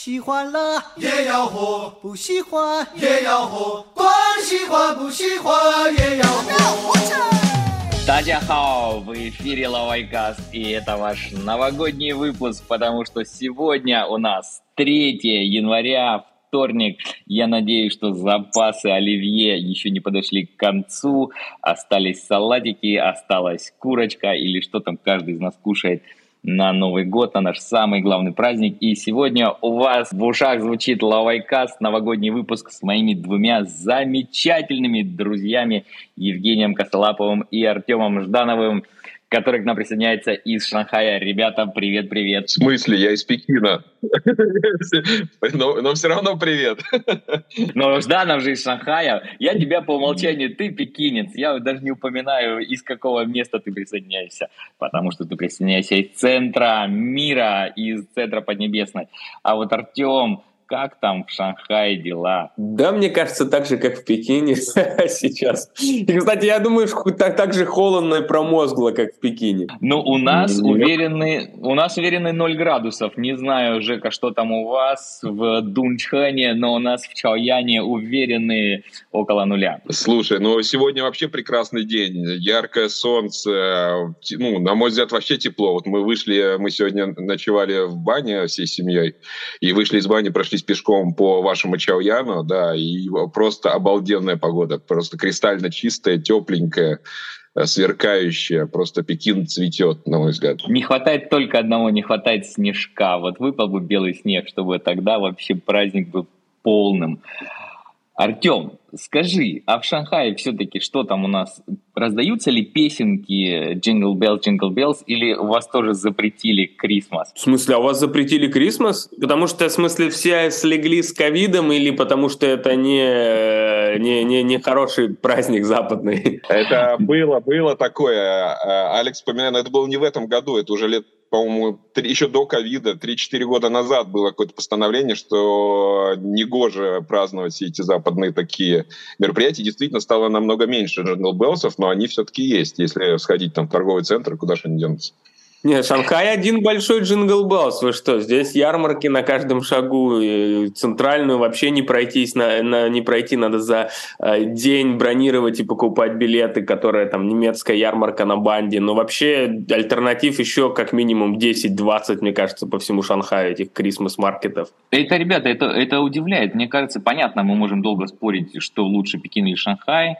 喜欢了也要喝，不喜欢也要喝，光喜欢不喜欢也要喝。大家好, в эфире Лавайкаст, и это ваш новогодний выпуск, потому что сегодня у нас 3 января, вторник. Я надеюсь, что запасы оливье еще не подошли к концу. Остались салатики, осталась курочка или что там каждый из нас кушает на Новый год, на наш самый главный праздник. И сегодня у вас в ушах звучит Лавайкаст, новогодний выпуск с моими двумя замечательными друзьями Евгением Косолаповым и Артемом Ждановым который к нам присоединяется из Шанхая. Ребята, привет-привет. В смысле? Я из Пекина. но, но все равно привет. но Жданов же из Шанхая. Я тебя по умолчанию, ты пекинец. Я даже не упоминаю, из какого места ты присоединяешься. Потому что ты присоединяешься из центра мира, из центра Поднебесной. А вот Артем, как там в Шанхае дела? Да, мне кажется, так же, как в Пекине сейчас. И, кстати, я думаю, что так, так же холодно и промозгло, как в Пекине. Ну, у нас Нет. уверенный, у нас уверенный 0 градусов. Не знаю, Жека, что там у вас в Дунчхане, но у нас в Чаояне уверенные около нуля. Слушай, ну сегодня вообще прекрасный день. Яркое солнце. Ну, на мой взгляд, вообще тепло. Вот мы вышли, мы сегодня ночевали в бане всей семьей, и вышли из бани, прошли пройтись пешком по вашему Чауяну, да, и просто обалденная погода, просто кристально чистая, тепленькая, э, сверкающая, просто Пекин цветет, на мой взгляд. Не хватает только одного, не хватает снежка. Вот выпал бы белый снег, чтобы тогда вообще праздник был полным. Артем, скажи, а в Шанхае все-таки что там у нас? Раздаются ли песенки Jingle Bells, Jingle Bells, или у вас тоже запретили Крисмас? В смысле, а у вас запретили Крисмас? Потому что, в смысле, все слегли с ковидом или потому что это не, не, не, не хороший праздник западный? Это было, было такое. Алекс вспоминает, но это было не в этом году, это уже лет по-моему, еще до ковида, 3-4 года назад было какое-то постановление, что негоже праздновать все эти западные такие мероприятия. Действительно стало намного меньше джингл белсов, но они все-таки есть. Если сходить там в торговый центр, куда же они денутся? Нет, Шанхай один большой джингл беллс. Вы что, здесь ярмарки на каждом шагу. Центральную вообще не пройтись, на, на, не пройти надо за э, день бронировать и покупать билеты, которая там немецкая ярмарка на банде. Но вообще альтернатив еще как минимум 10-20, мне кажется, по всему Шанхаю этих крисмас-маркетов. Это, ребята, это, это удивляет. Мне кажется, понятно, мы можем долго спорить, что лучше Пекин или Шанхай.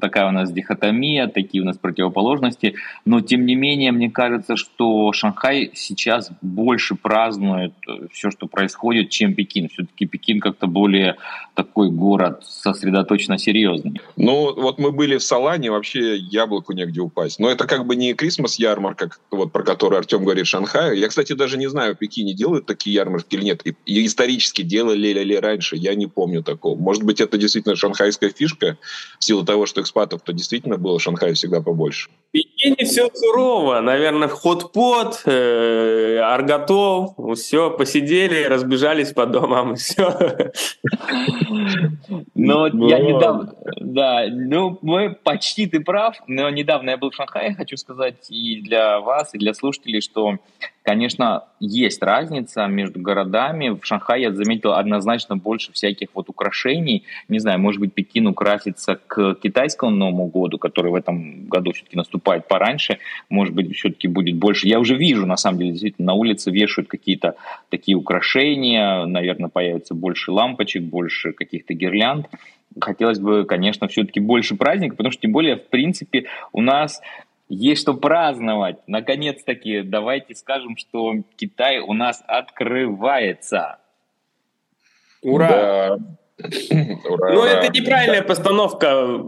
Такая у нас дихотомия, такие у нас противоположности. Но, тем не менее, мне кажется, что Шанхай сейчас больше празднует э, все, что происходит, чем Пекин. Все-таки Пекин как-то более такой город сосредоточенно серьезный. Ну, вот мы были в Салане, вообще яблоку негде упасть. Но это как бы не Крисмас ярмарка, вот про которую Артем говорит, Шанхай. Я, кстати, даже не знаю, в Пекине делают такие ярмарки или нет. И, и исторически делали ли раньше, я не помню такого. Может быть, это действительно шанхайская фишка в силу того, что экспатов-то действительно было в Шанхае всегда побольше. В Пекине все сурово. Наверное, ход-под, э, арготов, все, посидели, разбежались по домам, и все. Ну, я недавно... Да, ну, мы почти ты прав, но недавно я был в Шанхае, хочу сказать и для вас, и для слушателей, что Конечно, есть разница между городами. В Шанхае я заметил однозначно больше всяких вот украшений. Не знаю, может быть, Пекин украсится к китайскому Новому году, который в этом году все-таки наступает пораньше. Может быть, все-таки будет больше. Я уже вижу, на самом деле, действительно, на улице вешают какие-то такие украшения. Наверное, появится больше лампочек, больше каких-то гирлянд хотелось бы, конечно, все-таки больше праздников, потому что, тем более, в принципе, у нас есть что праздновать. Наконец-таки, давайте скажем, что Китай у нас открывается. Ура! Да. Ура, ну, это неправильная постановка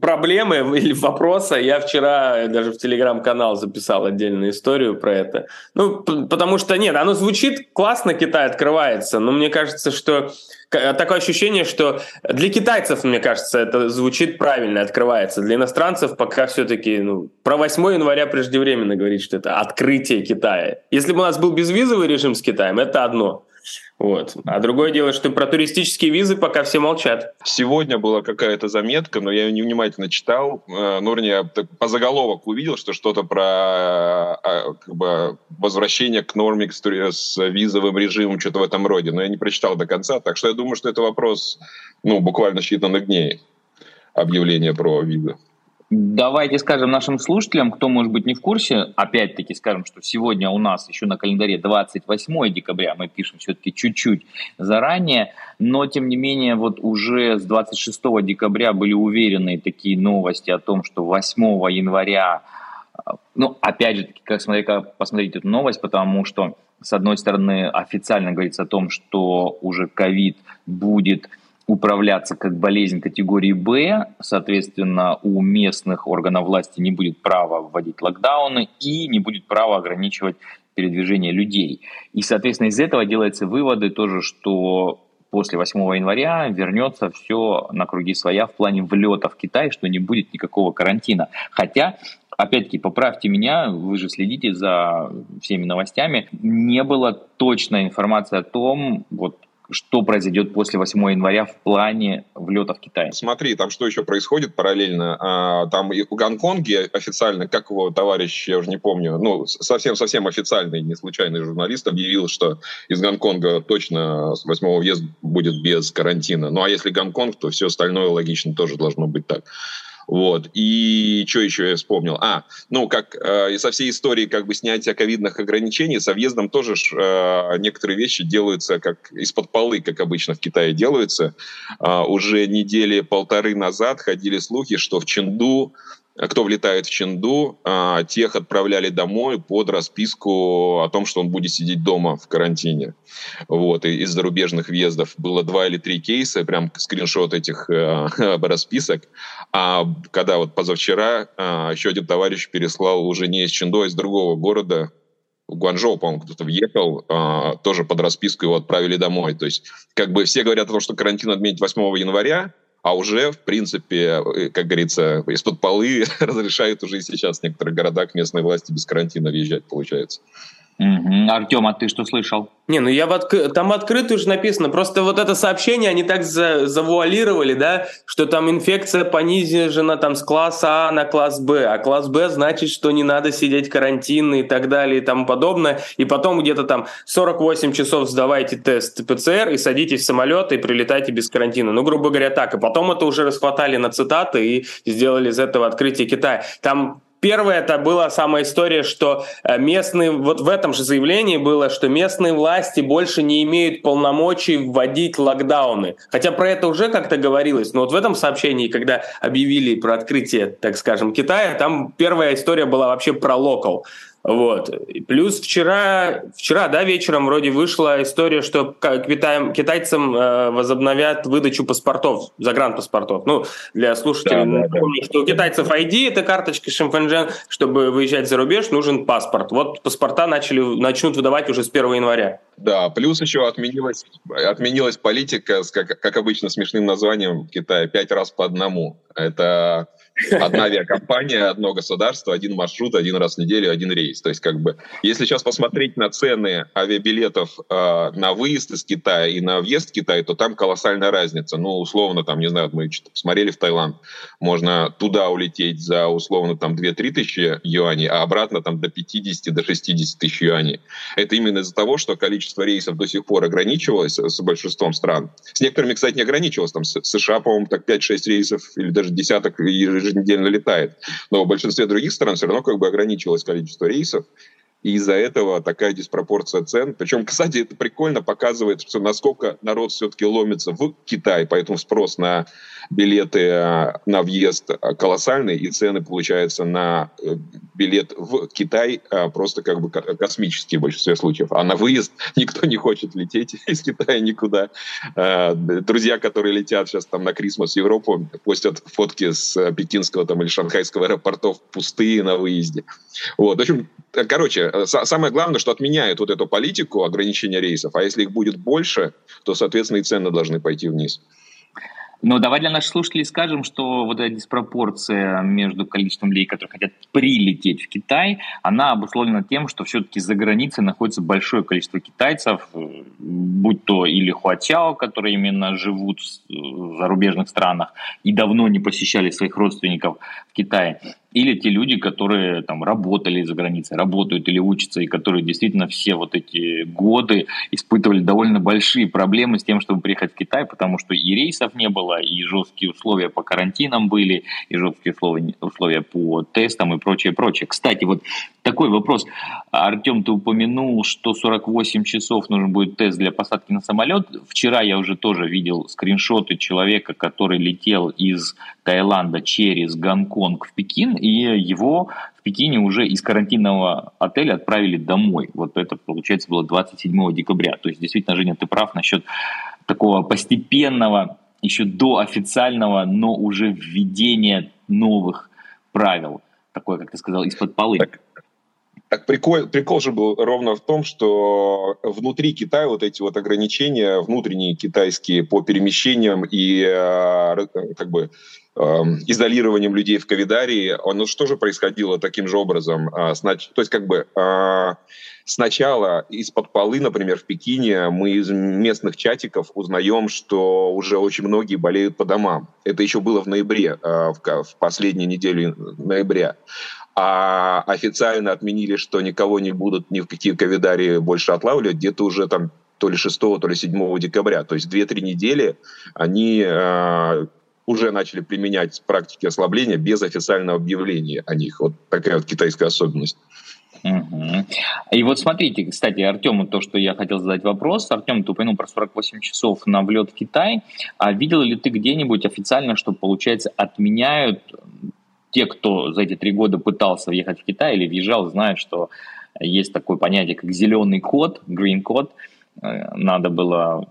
проблемы или вопроса. Я вчера даже в телеграм-канал записал отдельную историю про это. Ну, потому что нет, оно звучит классно, Китай открывается, но мне кажется, что такое ощущение, что для китайцев, мне кажется, это звучит правильно, открывается. Для иностранцев пока все-таки ну, про 8 января преждевременно говорить, что это открытие Китая. Если бы у нас был безвизовый режим с Китаем, это одно – Вот. А другое дело, что про туристические визы пока все молчат. Сегодня была какая-то заметка, но я ее невнимательно читал. Э, ну, я по заголовок увидел, что что-то про а, как бы, возвращение к норме с визовым режимом, что-то в этом роде. Но я не прочитал до конца, так что я думаю, что это вопрос ну, буквально считанных дней объявления про визы. Давайте скажем нашим слушателям, кто может быть не в курсе, опять-таки скажем, что сегодня у нас еще на календаре 28 декабря, мы пишем все-таки чуть-чуть заранее, но тем не менее вот уже с 26 декабря были уверенные такие новости о том, что 8 января, ну опять же, как смотреть, как посмотреть эту новость, потому что с одной стороны официально говорится о том, что уже ковид будет управляться как болезнь категории Б, соответственно, у местных органов власти не будет права вводить локдауны и не будет права ограничивать передвижение людей. И, соответственно, из этого делаются выводы тоже, что после 8 января вернется все на круги своя в плане влета в Китай, что не будет никакого карантина. Хотя опять-таки, поправьте меня, вы же следите за всеми новостями, не было точной информации о том, вот что произойдет после 8 января в плане влета в Китай. Смотри, там что еще происходит параллельно. А, там и в Гонконге официально, как его товарищ, я уже не помню, ну, совсем-совсем официальный, не случайный журналист объявил, что из Гонконга точно с 8 въезд будет без карантина. Ну, а если Гонконг, то все остальное логично тоже должно быть так. Вот. И что еще я вспомнил? А, ну, как э, со всей истории как бы снятия ковидных ограничений, со въездом тоже ж, э, некоторые вещи делаются как из-под полы, как обычно в Китае делаются. Э, уже недели полторы назад ходили слухи, что в Ченду кто влетает в Ченду, а, тех отправляли домой под расписку о том, что он будет сидеть дома в карантине. Вот, и из зарубежных въездов было два или три кейса, прям скриншот этих э, расписок. А когда вот позавчера э, еще один товарищ переслал уже не из Ченду, а из другого города, в Гуанчжоу, по-моему, кто-то въехал, э, тоже под расписку его отправили домой. То есть, как бы все говорят о том, что карантин отменить 8 января, а уже, в принципе, э, как говорится, из-под полы разрешают уже и сейчас в некоторых городах местные власти без карантина въезжать, получается. Угу. Артем, а ты что слышал? Не, ну я в отк... там открыто уже написано. Просто вот это сообщение они так за... завуалировали, да, что там инфекция понижена там с класса А на класс Б, а класс Б значит, что не надо сидеть карантин и так далее и тому подобное. И потом где-то там 48 часов сдавайте тест ПЦР и садитесь в самолет и прилетайте без карантина. Ну, грубо говоря, так. И потом это уже расхватали на цитаты и сделали из этого открытие Китая. Там Первое это была самая история, что э, местные, вот в этом же заявлении было, что местные власти больше не имеют полномочий вводить локдауны. Хотя про это уже как-то говорилось, но вот в этом сообщении, когда объявили про открытие, так скажем, Китая, там первая история была вообще про локал. Вот. Плюс вчера, вчера, да, вечером вроде вышла история, что китайцам, китайцам э, возобновят выдачу паспортов, загранпаспортов. Ну, для слушателей да, напомню, да, что у китайцев ID, это карточка Шимфэнджен, чтобы выезжать за рубеж, нужен паспорт. Вот паспорта начали, начнут выдавать уже с 1 января. Да, плюс еще отменилась, отменилась политика с, как, как обычно, смешным названием Китая «пять раз по одному». Это Одна авиакомпания, одно государство, один маршрут, один раз в неделю, один рейс. То есть, как бы, если сейчас посмотреть на цены авиабилетов э, на выезд из Китая и на въезд в Китай, то там колоссальная разница. Ну, условно, там, не знаю, мы смотрели в Таиланд, можно туда улететь за, условно, там, 2-3 тысячи юаней, а обратно там до 50, до 60 тысяч юаней. Это именно из-за того, что количество рейсов до сих пор ограничивалось с большинством стран. С некоторыми, кстати, не ограничивалось. Там США, по-моему, так 5-6 рейсов или даже десяток еженедельно летает. Но в большинстве других стран все равно как бы ограничивалось количество рейсов. И из-за этого такая диспропорция цен. Причем, кстати, это прикольно показывает, что насколько народ все-таки ломится в Китай, поэтому спрос на билеты э, на въезд колоссальный, и цены, получается, на э, билет в Китай э, просто как бы космические в большинстве случаев. А на выезд никто не хочет лететь из Китая никуда. Друзья, которые летят сейчас там на Крисмас в Европу, постят фотки с пекинского там или шанхайского аэропортов пустые на выезде. Вот. В общем, короче, самое главное, что отменяют вот эту политику ограничения рейсов, а если их будет больше, то, соответственно, и цены должны пойти вниз. Но давай для наших слушателей скажем, что вот эта диспропорция между количеством людей, которые хотят прилететь в Китай, она обусловлена тем, что все-таки за границей находится большое количество китайцев, будь то или хуачао, которые именно живут в зарубежных странах и давно не посещали своих родственников в Китае, или те люди, которые там работали за границей, работают или учатся, и которые действительно все вот эти годы испытывали довольно большие проблемы с тем, чтобы приехать в Китай, потому что и рейсов не было, и жесткие условия по карантинам были, и жесткие условия, условия по тестам и прочее, прочее. Кстати, вот такой вопрос. Артем, ты упомянул, что 48 часов нужен будет тест для посадки на самолет. Вчера я уже тоже видел скриншоты человека, который летел из Таиланда через Гонконг в Пекин, и его в Пекине уже из карантинного отеля отправили домой. Вот это, получается, было 27 декабря. То есть, действительно, Женя, ты прав насчет такого постепенного, еще до официального, но уже введения новых правил. Такое, как ты сказал, из-под полы. Так, так прикол, прикол же был ровно в том, что внутри Китая вот эти вот ограничения внутренние китайские по перемещениям и э, как бы Эм, изолированием людей в ковидарии, оно что же происходило таким же образом? А, то есть как бы а, сначала из-под полы, например, в Пекине мы из местных чатиков узнаем, что уже очень многие болеют по домам. Это еще было в ноябре, а, в последней неделе ноября а официально отменили, что никого не будут ни в какие ковидарии больше отлавливать, где-то уже там то ли 6, то ли 7 декабря. То есть 2-3 недели они уже начали применять практики ослабления без официального объявления о них. Вот такая вот китайская особенность. И вот смотрите, кстати, Артему то, что я хотел задать вопрос. Артем, ты упомянул про 48 часов на влет в Китай. А видел ли ты где-нибудь официально, что, получается, отменяют те, кто за эти три года пытался въехать в Китай или въезжал, знают, что есть такое понятие, как зеленый код, green код. Э, надо было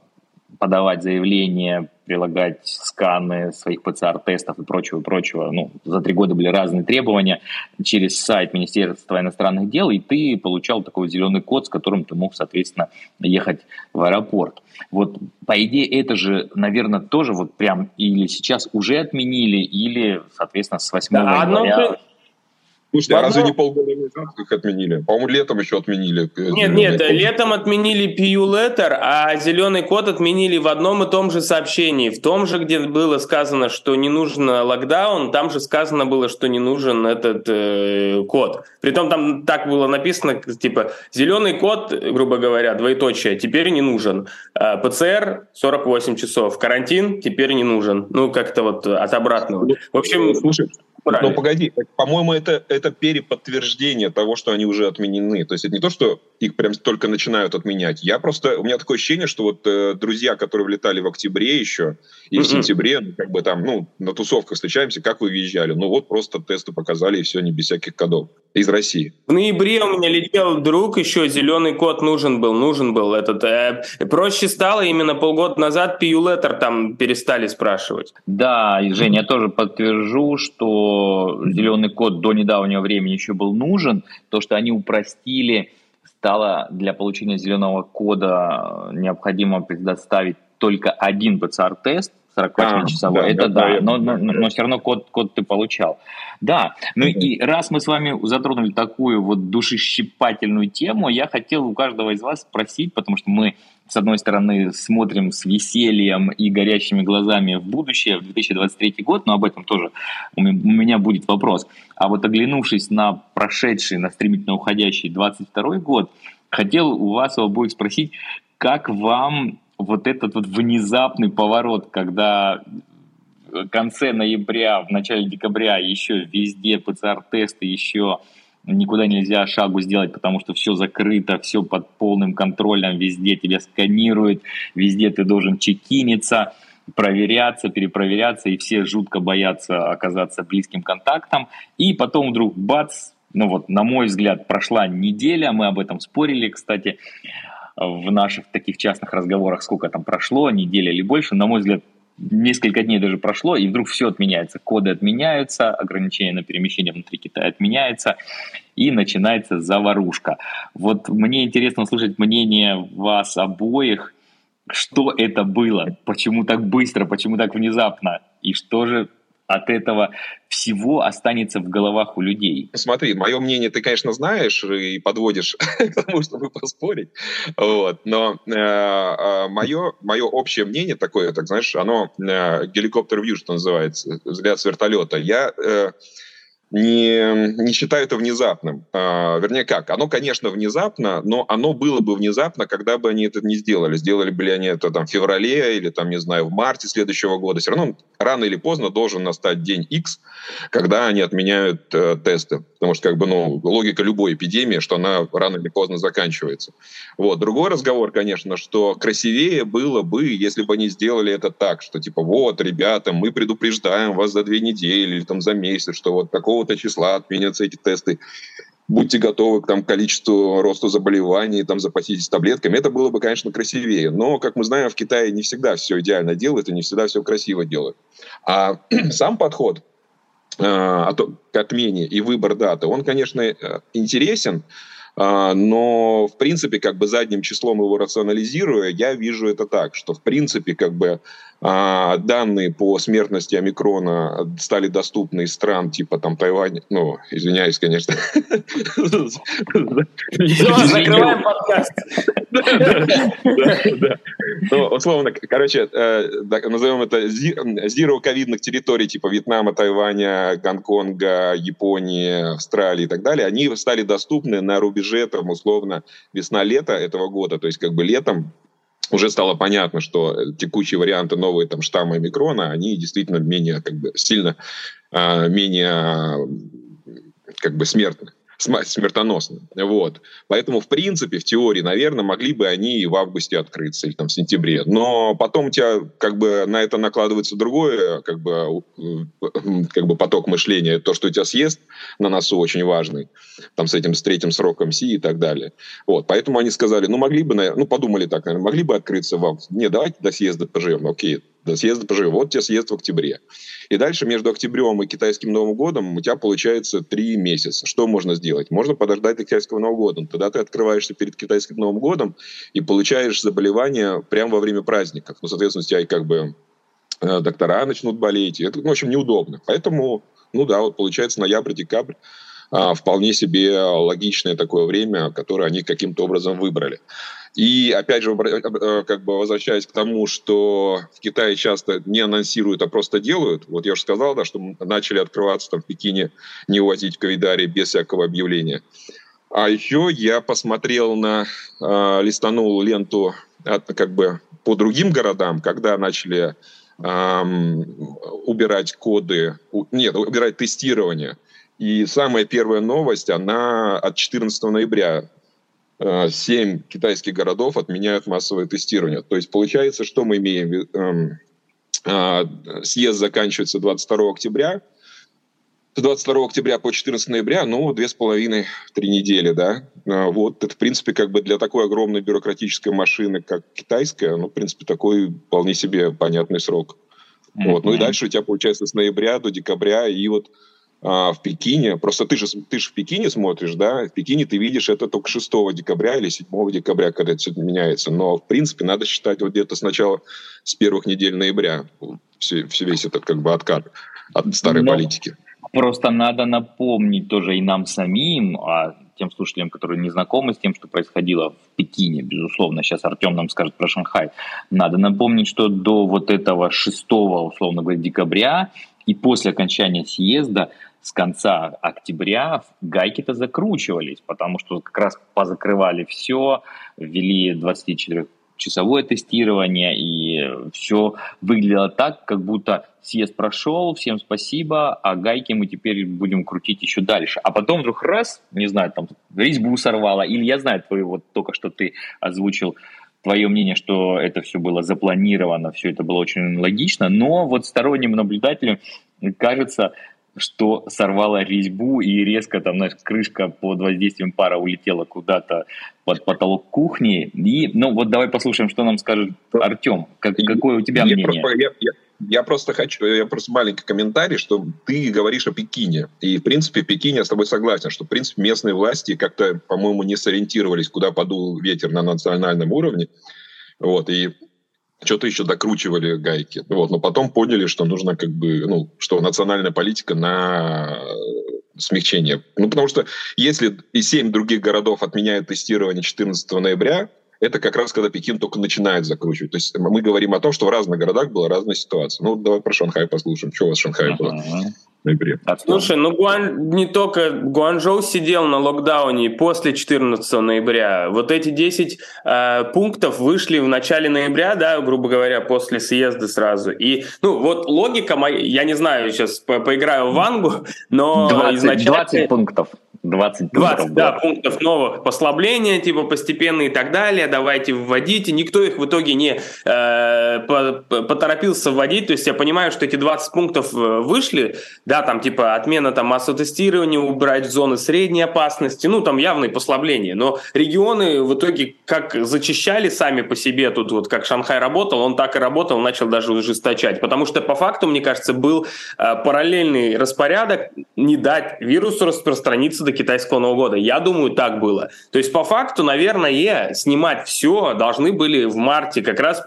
подавать заявление, прилагать сканы своих ПЦР-тестов и прочего, прочего. Ну, за три года были разные требования через сайт Министерства иностранных дел, и ты получал такой зеленый код, с которым ты мог, соответственно, ехать в аэропорт. Вот, по идее, это же, наверное, тоже вот прям или сейчас уже отменили, или, соответственно, с 8 да, января... Слушайте, а разве не полгода назад их отменили? По-моему, летом еще отменили. Э, нет, нет, код. летом отменили PU Letter, а зеленый код отменили в одном и том же сообщении. В том же, где было сказано, что не нужен локдаун, там же сказано было, что не нужен этот э, код. Притом там так было написано, типа, зеленый код, грубо говоря, двоеточие, теперь не нужен. А ПЦР 48 часов, карантин теперь не нужен. Ну, как-то вот от обратного. В общем... Слушай, Правильно. Но погоди, по-моему, это, это переподтверждение того, что они уже отменены. То есть это не то, что их прям только начинают отменять. Я просто, у меня такое ощущение, что вот э, друзья, которые влетали в октябре еще и mm-hmm. в сентябре, ну, как бы там, ну, на тусовках встречаемся, как вы въезжали? Ну вот просто тесты показали и все, не без всяких кодов. Из России. В ноябре у меня летел друг, еще зеленый код нужен был, нужен был этот. Э, проще стало именно полгода назад PU-леттер там перестали спрашивать. Да, Женя, я тоже подтвержу, что зеленый код до недавнего времени еще был нужен. То, что они упростили стало для получения зеленого кода необходимо предоставить только один ПЦР-тест, 48-часовой. А, это да, да, да но, но, но все равно код, код ты получал. Да, ну mm и раз мы с вами затронули такую вот душещипательную тему, я хотел у каждого из вас спросить, потому что мы, с одной стороны, смотрим с весельем и горящими глазами в будущее, в 2023 год, но об этом тоже у меня будет вопрос. А вот оглянувшись на прошедший, на стремительно уходящий 22 год, хотел у вас у обоих спросить, как вам вот этот вот внезапный поворот, когда в конце ноября, в начале декабря еще везде ПЦР-тесты, еще никуда нельзя шагу сделать, потому что все закрыто, все под полным контролем, везде тебя сканируют, везде ты должен чекиниться, проверяться, перепроверяться, и все жутко боятся оказаться близким контактом. И потом вдруг бац, ну вот, на мой взгляд, прошла неделя, мы об этом спорили, кстати, в наших таких частных разговорах, сколько там прошло, неделя или больше, на мой взгляд, несколько дней даже прошло, и вдруг все отменяется. Коды отменяются, ограничения на перемещение внутри Китая отменяются, и начинается заварушка. Вот мне интересно услышать мнение вас обоих, что это было, почему так быстро, почему так внезапно, и что же от этого всего останется в головах у людей. Смотри, мое мнение ты, конечно, знаешь и подводишь к тому, чтобы поспорить, вот. но э, э, мое, мое общее мнение такое, так знаешь, оно э, геликоптер вью, что называется, взгляд с вертолета. Я э, не, не считаю это внезапным. А, вернее, как? Оно, конечно, внезапно, но оно было бы внезапно, когда бы они это не сделали. Сделали бы ли они это там, в феврале или, там, не знаю, в марте следующего года. Все равно рано или поздно должен настать день X, когда они отменяют э, тесты. Потому что, как бы, ну, логика любой эпидемии, что она рано или поздно заканчивается. Вот. Другой разговор, конечно, что красивее было бы, если бы они сделали это так, что типа, вот, ребята, мы предупреждаем вас за две недели или там за месяц, что вот такого-то числа отменятся эти тесты будьте готовы к там, количеству росту заболеваний, там, запаситесь таблетками. Это было бы, конечно, красивее. Но, как мы знаем, в Китае не всегда все идеально делают и не всегда все красиво делают. А сам подход э, к отмене и выбор даты, он, конечно, э, интересен, а, но, в принципе, как бы задним числом его рационализируя, я вижу это так, что, в принципе, как бы а, данные по смертности омикрона стали доступны из стран типа там Тайвань, ну, извиняюсь, конечно. Закрываем подкаст. Ну, условно, короче, э, назовем это zero ковидных территорий типа Вьетнама, Тайваня, Гонконга, Японии, Австралии и так далее, они стали доступны на рубеже там условно весна-лето этого года, то есть как бы летом уже стало понятно, что текущие варианты новые там штаммы омикрона, они действительно менее как бы сильно а, менее как бы смертны смертоносны. Вот. Поэтому, в принципе, в теории, наверное, могли бы они и в августе открыться, или там в сентябре. Но потом у тебя как бы на это накладывается другое, как бы, как бы поток мышления. То, что у тебя съезд на носу очень важный, там с этим, с третьим сроком СИ и так далее. Вот. Поэтому они сказали, ну, могли бы, ну, подумали так, наверное, могли бы открыться в августе. Не, давайте до съезда поживем. Окей, до съезда поживем. Вот тебе съезд в октябре. И дальше между октябрем и китайским Новым годом у тебя получается три месяца. Что можно сделать? Можно подождать до китайского Нового года. Тогда ты открываешься перед китайским Новым годом и получаешь заболевание прямо во время праздников. Ну, соответственно, у тебя и как бы э, доктора начнут болеть. Это, ну, в общем, неудобно. Поэтому, ну да, вот получается ноябрь-декабрь а, вполне себе логичное такое время, которое они каким-то образом выбрали. И опять же, э, как бы возвращаясь к тому, что в Китае часто не анонсируют, а просто делают. Вот я уже сказал, да, что начали открываться там в Пекине, не увозить в ковидаре без всякого объявления. А еще я посмотрел на, э, листанул ленту от, как бы по другим городам, когда начали эм, убирать коды, нет, убирать тестирование – и самая первая новость, она от 14 ноября. Э, семь китайских городов отменяют массовое тестирование. То есть получается, что мы имеем? Эм, э, съезд заканчивается 22 октября. С 22 октября по 14 ноября, ну, две с половиной, три недели, да. Э, вот, это, в принципе, как бы для такой огромной бюрократической машины, как китайская, ну, в принципе, такой вполне себе понятный срок. Mm-hmm. Вот. Ну и дальше у тебя получается с ноября до декабря, и вот а, в Пекине. Просто ты же, ты же в Пекине смотришь, да? В Пекине ты видишь это только 6 декабря или 7 декабря, когда это все меняется. Но, в принципе, надо считать вот где-то сначала с первых недель ноября все, все весь этот как бы откат от старой Но политики. Просто надо напомнить тоже и нам самим, а тем слушателям, которые не знакомы с тем, что происходило в Пекине, безусловно, сейчас Артем нам скажет про Шанхай, надо напомнить, что до вот этого 6, условно говоря, декабря и после окончания съезда с конца октября гайки-то закручивались, потому что как раз позакрывали все, ввели 24-часовое тестирование, и все выглядело так, как будто съезд прошел, всем спасибо, а гайки мы теперь будем крутить еще дальше. А потом вдруг раз, не знаю, там резьбу сорвало, или я знаю твою, вот только что ты озвучил твое мнение, что это все было запланировано, все это было очень логично, но вот сторонним наблюдателям кажется, что сорвало резьбу и резко там, знаешь, крышка под воздействием пара улетела куда-то под потолок кухни. И, ну, вот давай послушаем, что нам скажет Артем. Как, какое у тебя я мнение? Просто, я, я, я просто хочу, я просто маленький комментарий, что ты говоришь о Пекине. И, в принципе, в Пекине я с тобой согласен, что, в принципе, местные власти как-то, по-моему, не сориентировались, куда подул ветер на национальном уровне. Вот, и что-то еще докручивали гайки. Вот, но потом поняли, что нужно как бы, ну, что национальная политика на смягчение. Ну, потому что если и семь других городов отменяют тестирование 14 ноября, это как раз когда Пекин только начинает закручивать. То есть мы говорим о том, что в разных городах была разная ситуация. Ну, давай про Шанхай послушаем. Что у вас в Шанхае было? ноябре. Слушай, ну Гуан... не только Гуанчжоу сидел на локдауне после 14 ноября. Вот эти 10 э, пунктов вышли в начале ноября, да, грубо говоря, после съезда сразу. И, ну, вот логика моя, я не знаю, сейчас по поиграю в Вангу, но 20, изначально... 20 пунктов. 20 пунктов. 20, да, пунктов новых послабления, типа постепенно и так далее, давайте вводите. Никто их в итоге не э, поторопился вводить. То есть я понимаю, что эти 20 пунктов э, вышли, да, там типа отмена там массового тестирования, убрать зоны средней опасности, ну там явные послабления. Но регионы в итоге как зачищали сами по себе, тут вот как Шанхай работал, он так и работал, начал даже ужесточать. Потому что по факту, мне кажется, был э, параллельный распорядок не дать вирусу распространиться до китайского Нового года. Я думаю, так было. То есть, по факту, наверное, снимать все должны были в марте, как раз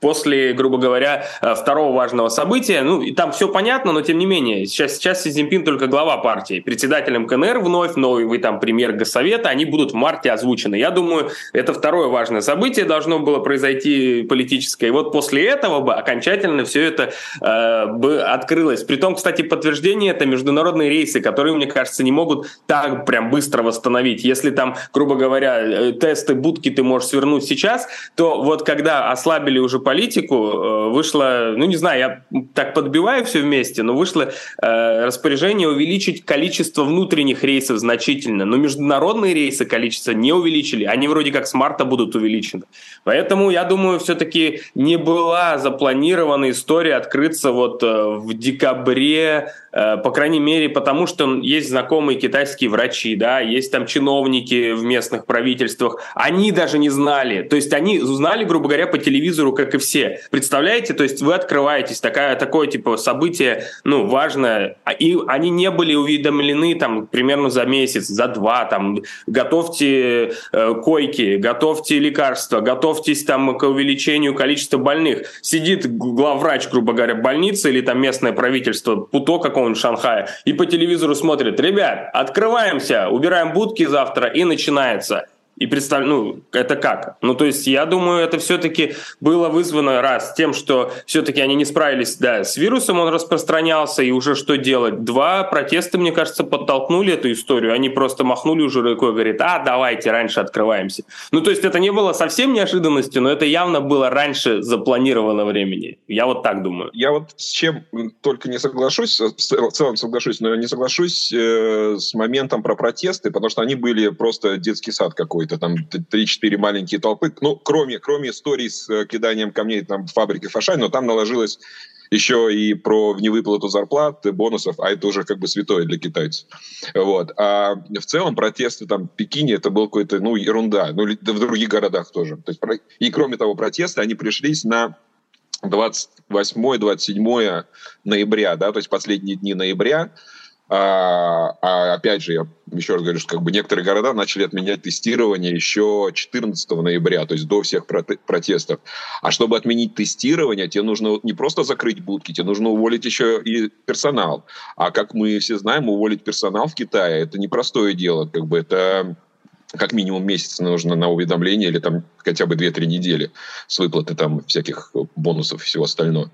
после, грубо говоря, э, второго важного события. Ну, и там все понятно, но тем не менее, сейчас, сейчас Си Цзиньпин только глава партии. Председателем КНР вновь, новый там премьер Госсовета, они будут в марте озвучены. Я думаю, это второе важное событие должно было произойти политическое. И вот после этого бы окончательно все это э, бы открылось. Притом, кстати, подтверждение это международные рейсы, которые, мне кажется, не могут так прям быстро восстановить. Если там, грубо говоря, э, тесты, будки ты можешь свернуть сейчас, то вот когда ослабили уже политику, э, вышло, ну не знаю, я так подбиваю все вместе, но вышло э, распоряжение увеличить количество внутренних рейсов значительно, но международные рейсы количество не увеличили, они вроде как с марта будут увеличены. Поэтому я думаю, все-таки не была запланирована история открыться вот в декабре по крайней мере, потому что есть знакомые китайские врачи, да, есть там чиновники в местных правительствах, они даже не знали, то есть они узнали, грубо говоря, по телевизору, как и все. Представляете, то есть вы открываетесь, такая, такое типа событие, ну, важное, а, и они не были уведомлены там примерно за месяц, за два, там, готовьте э, койки, готовьте лекарства, готовьтесь там к увеличению количества больных. Сидит главврач, грубо говоря, больницы или там местное правительство, путо как какого-нибудь Шанхая, и по телевизору смотрят, ребят, открываемся, убираем будки завтра, и начинается. И представь, ну, это как? Ну, то есть, я думаю, это все-таки было вызвано, раз, тем, что все-таки они не справились, да, с вирусом, он распространялся, и уже что делать? Два, протесты, мне кажется, подтолкнули эту историю, они просто махнули уже рукой, говорит, а, давайте, раньше открываемся. Ну, то есть, это не было совсем неожиданностью, но это явно было раньше запланировано времени. Я вот так думаю. Я вот с чем только не соглашусь, в целом соглашусь, но не соглашусь э, с моментом про протесты, потому что они были просто детский сад какой-то какой-то там 3-4 маленькие толпы, ну, кроме, кроме истории с э, киданием камней там в фабрике Фашай, но там наложилось еще и про невыплату зарплат, бонусов, а это уже как бы святое для китайцев. Вот. А в целом протесты там в Пекине это был какой-то, ну, ерунда. Ну, в других городах тоже. То есть, и кроме того, протесты, они пришлись на 28-27 ноября, да, то есть последние дни ноября, а, а опять же, я еще раз говорю, что как бы некоторые города начали отменять тестирование еще 14 ноября, то есть до всех протестов. А чтобы отменить тестирование, тебе нужно не просто закрыть будки, тебе нужно уволить еще и персонал. А как мы все знаем, уволить персонал в Китае это непростое дело, как бы это как минимум месяц нужно на уведомление или там хотя бы 2-3 недели с выплаты там всяких бонусов и всего остального.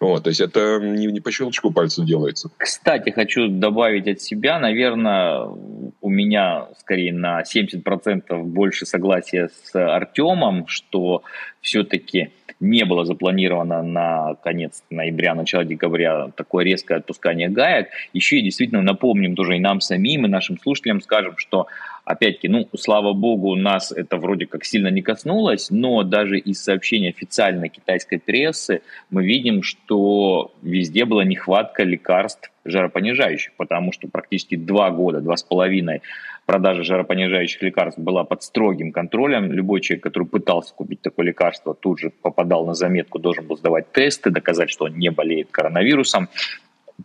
Вот, то есть это не, не по щелчку пальца делается. Кстати, хочу добавить от себя, наверное, у меня скорее на 70% больше согласия с Артемом, что все-таки не было запланировано на конец ноября, начало декабря такое резкое отпускание гаек. Еще и действительно напомним тоже и нам самим, и нашим слушателям скажем, что опять-таки, ну, слава богу, нас это вроде как сильно не коснулось, но даже из сообщений официальной китайской прессы мы видим, что везде была нехватка лекарств жаропонижающих, потому что практически два года, два с половиной продажа жаропонижающих лекарств была под строгим контролем. Любой человек, который пытался купить такое лекарство, тут же попадал на заметку, должен был сдавать тесты, доказать, что он не болеет коронавирусом.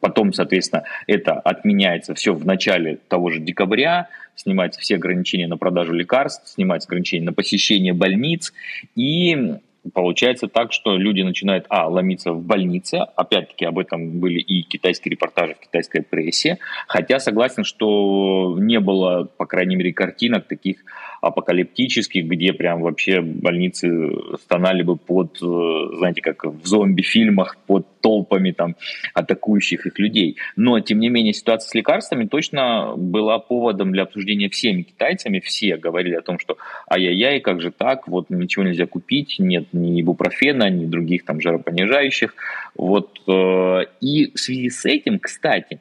Потом, соответственно, это отменяется все в начале того же декабря, снимаются все ограничения на продажу лекарств, снимаются ограничения на посещение больниц. И получается так, что люди начинают, а, ломиться в больнице, опять-таки об этом были и китайские репортажи в китайской прессе, хотя согласен, что не было, по крайней мере, картинок таких апокалиптических, где прям вообще больницы стонали бы под, э, знаете, как в зомби-фильмах, под толпами там атакующих их людей. Но, тем не менее, ситуация с лекарствами точно была поводом для обсуждения всеми китайцами. Все говорили о том, что ай-яй-яй, как же так, вот ничего нельзя купить, нет ни ибупрофена, ни других там жаропонижающих. Вот. Э, и в связи с этим, кстати,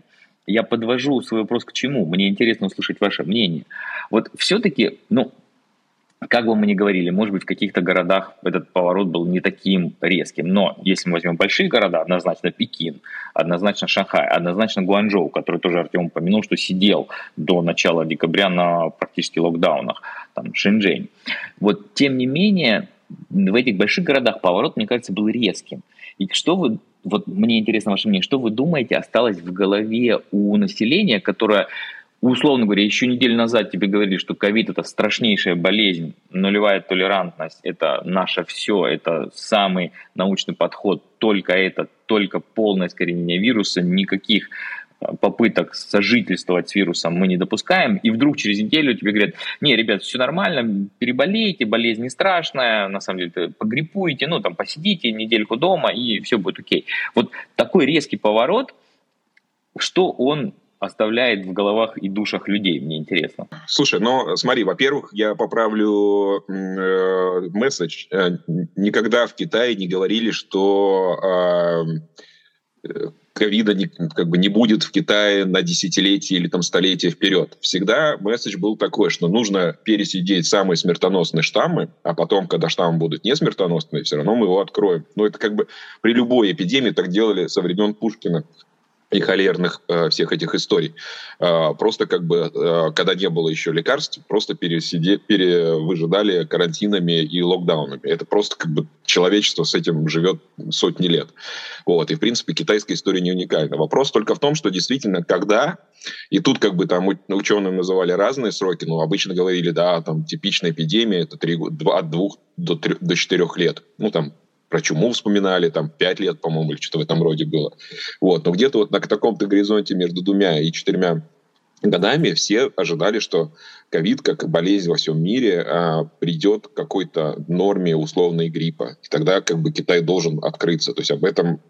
я подвожу свой вопрос к чему? Мне интересно услышать ваше мнение. Вот все-таки, ну, как бы мы ни говорили, может быть, в каких-то городах этот поворот был не таким резким, но если мы возьмем большие города, однозначно Пекин, однозначно Шанхай, однозначно Гуанчжоу, который тоже Артем упомянул, что сидел до начала декабря на практически локдаунах, там Шэньчжэнь. Вот, тем не менее, в этих больших городах поворот, мне кажется, был резким. И что вы, вот мне интересно ваше мнение, что вы думаете осталось в голове у населения, которое условно говоря, еще неделю назад тебе говорили, что ковид это страшнейшая болезнь, нулевая толерантность, это наше все, это самый научный подход, только это, только полное искоренение вируса, никаких попыток сожительствовать с вирусом мы не допускаем, и вдруг через неделю тебе говорят, не, ребят, все нормально, переболейте, болезнь не страшная, на самом деле погриппуете, ну там посидите недельку дома, и все будет окей. Вот такой резкий поворот, что он оставляет в головах и душах людей, мне интересно. Слушай, ну смотри, во-первых, я поправлю э, месседж. Э, никогда в Китае не говорили, что э, ковида как бы не будет в Китае на десятилетие или там столетие вперед. Всегда месседж был такой, что нужно пересидеть самые смертоносные штаммы, а потом, когда штаммы будут не смертоносные, все равно мы его откроем. Но это как бы при любой эпидемии так делали со времен Пушкина и холерных э, всех этих историй. Э, просто как бы, э, когда не было еще лекарств, просто пересиде, перевыжидали карантинами и локдаунами. Это просто как бы человечество с этим живет сотни лет. Вот. И, в принципе, китайская история не уникальна. Вопрос только в том, что действительно, когда, и тут как бы там ученые называли разные сроки, но обычно говорили, да, там типичная эпидемия, это 3, 2, от 2 до, 3, до 4 лет. Ну, там про чуму вспоминали, там, пять лет, по-моему, или что-то в этом роде было. Вот. Но где-то вот на таком-то горизонте между двумя и четырьмя годами все ожидали, что ковид, как болезнь во всем мире, а, придет к какой-то норме условной гриппа. И тогда как бы Китай должен открыться. То есть об этом,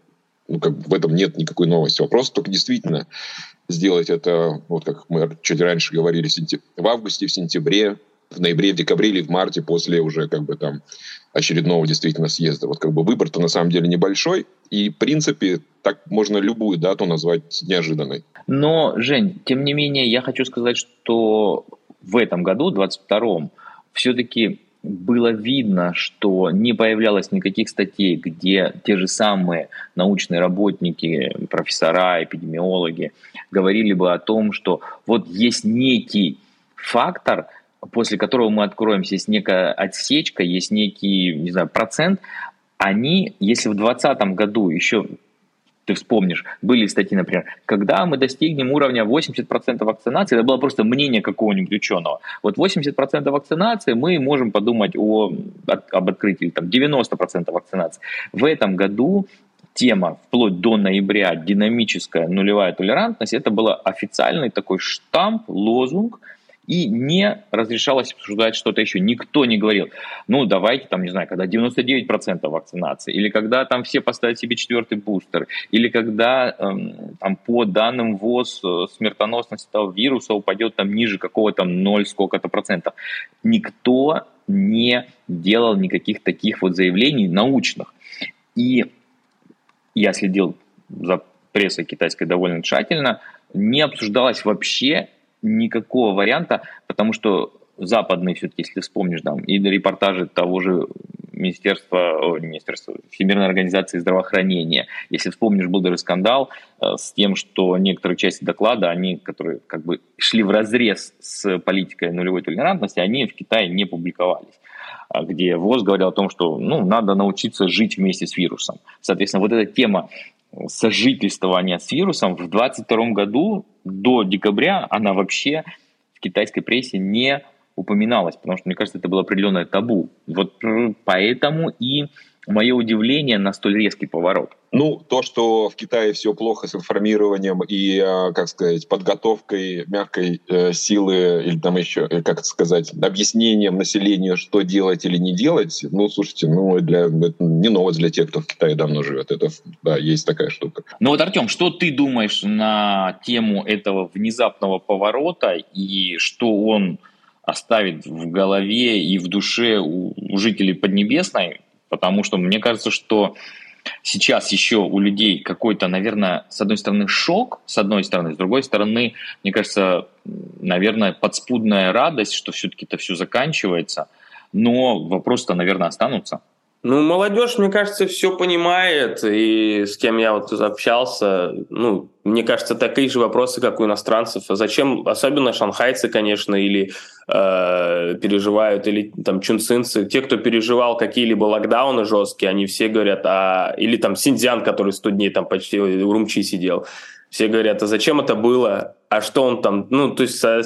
ну, как бы в этом нет никакой новости. Вопрос только действительно сделать это, вот как мы чуть раньше говорили, в августе, в сентябре, в ноябре, в декабре или в марте после уже как бы там очередного действительно съезда. Вот как бы выбор-то на самом деле небольшой, и в принципе так можно любую дату назвать неожиданной. Но, Жень, тем не менее, я хочу сказать, что в этом году, 22-м, все-таки было видно, что не появлялось никаких статей, где те же самые научные работники, профессора, эпидемиологи говорили бы о том, что вот есть некий фактор – после которого мы откроемся, есть некая отсечка, есть некий, не знаю, процент, они, если в 2020 году еще ты вспомнишь, были статьи, например, когда мы достигнем уровня 80% вакцинации, это было просто мнение какого-нибудь ученого. Вот 80% вакцинации мы можем подумать о, об открытии, там 90% вакцинации. В этом году тема вплоть до ноября динамическая нулевая толерантность, это был официальный такой штамп, лозунг, и не разрешалось обсуждать что-то еще. Никто не говорил, ну давайте там, не знаю, когда 99% вакцинации, или когда там все поставят себе четвертый бустер, или когда эм, там по данным ВОЗ э, смертоносность этого вируса упадет там ниже какого-то 0 сколько-то процентов. Никто не делал никаких таких вот заявлений научных. И я следил за прессой китайской довольно тщательно, не обсуждалось вообще никакого варианта, потому что западные все-таки, если вспомнишь, там, и репортажи того же Министерства, о, Министерства Всемирной организации здравоохранения. Если вспомнишь, был даже скандал э, с тем, что некоторые части доклада, они, которые как бы шли в разрез с политикой нулевой толерантности, они в Китае не публиковались а где ВОЗ говорил о том, что ну, надо научиться жить вместе с вирусом. Соответственно, вот эта тема сожительствования с вирусом в 2022 году до декабря она вообще в китайской прессе не упоминалось, потому что, мне кажется, это было определенное табу. Вот поэтому и мое удивление на столь резкий поворот. Ну, то, что в Китае все плохо с информированием и, а, как сказать, подготовкой мягкой э, силы, или там еще, э, как сказать, объяснением населению, что делать или не делать, ну, слушайте, ну, для, это не новость для тех, кто в Китае давно живет. Это, да, есть такая штука. Ну вот, Артем, что ты думаешь на тему этого внезапного поворота и что он оставит в голове и в душе у жителей Поднебесной, потому что мне кажется, что сейчас еще у людей какой-то, наверное, с одной стороны шок, с одной стороны, с другой стороны, мне кажется, наверное, подспудная радость, что все-таки это все заканчивается, но вопросы-то, наверное, останутся. Ну, молодежь, мне кажется, все понимает, и с кем я вот общался, ну, мне кажется, такие же вопросы, как у иностранцев. А зачем, особенно шанхайцы, конечно, или э, переживают, или там чунцинцы, те, кто переживал какие-либо локдауны жесткие, они все говорят, а, или там Синьцзян, который 100 дней там почти в Румчи сидел, все говорят, а зачем это было? А что он там? Ну, то есть, а,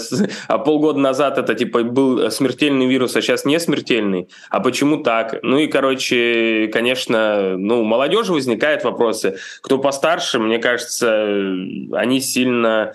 а полгода назад это типа был смертельный вирус, а сейчас не смертельный. А почему так? Ну и, короче, конечно, ну, у молодежи возникают вопросы. Кто постарше, мне кажется, они сильно...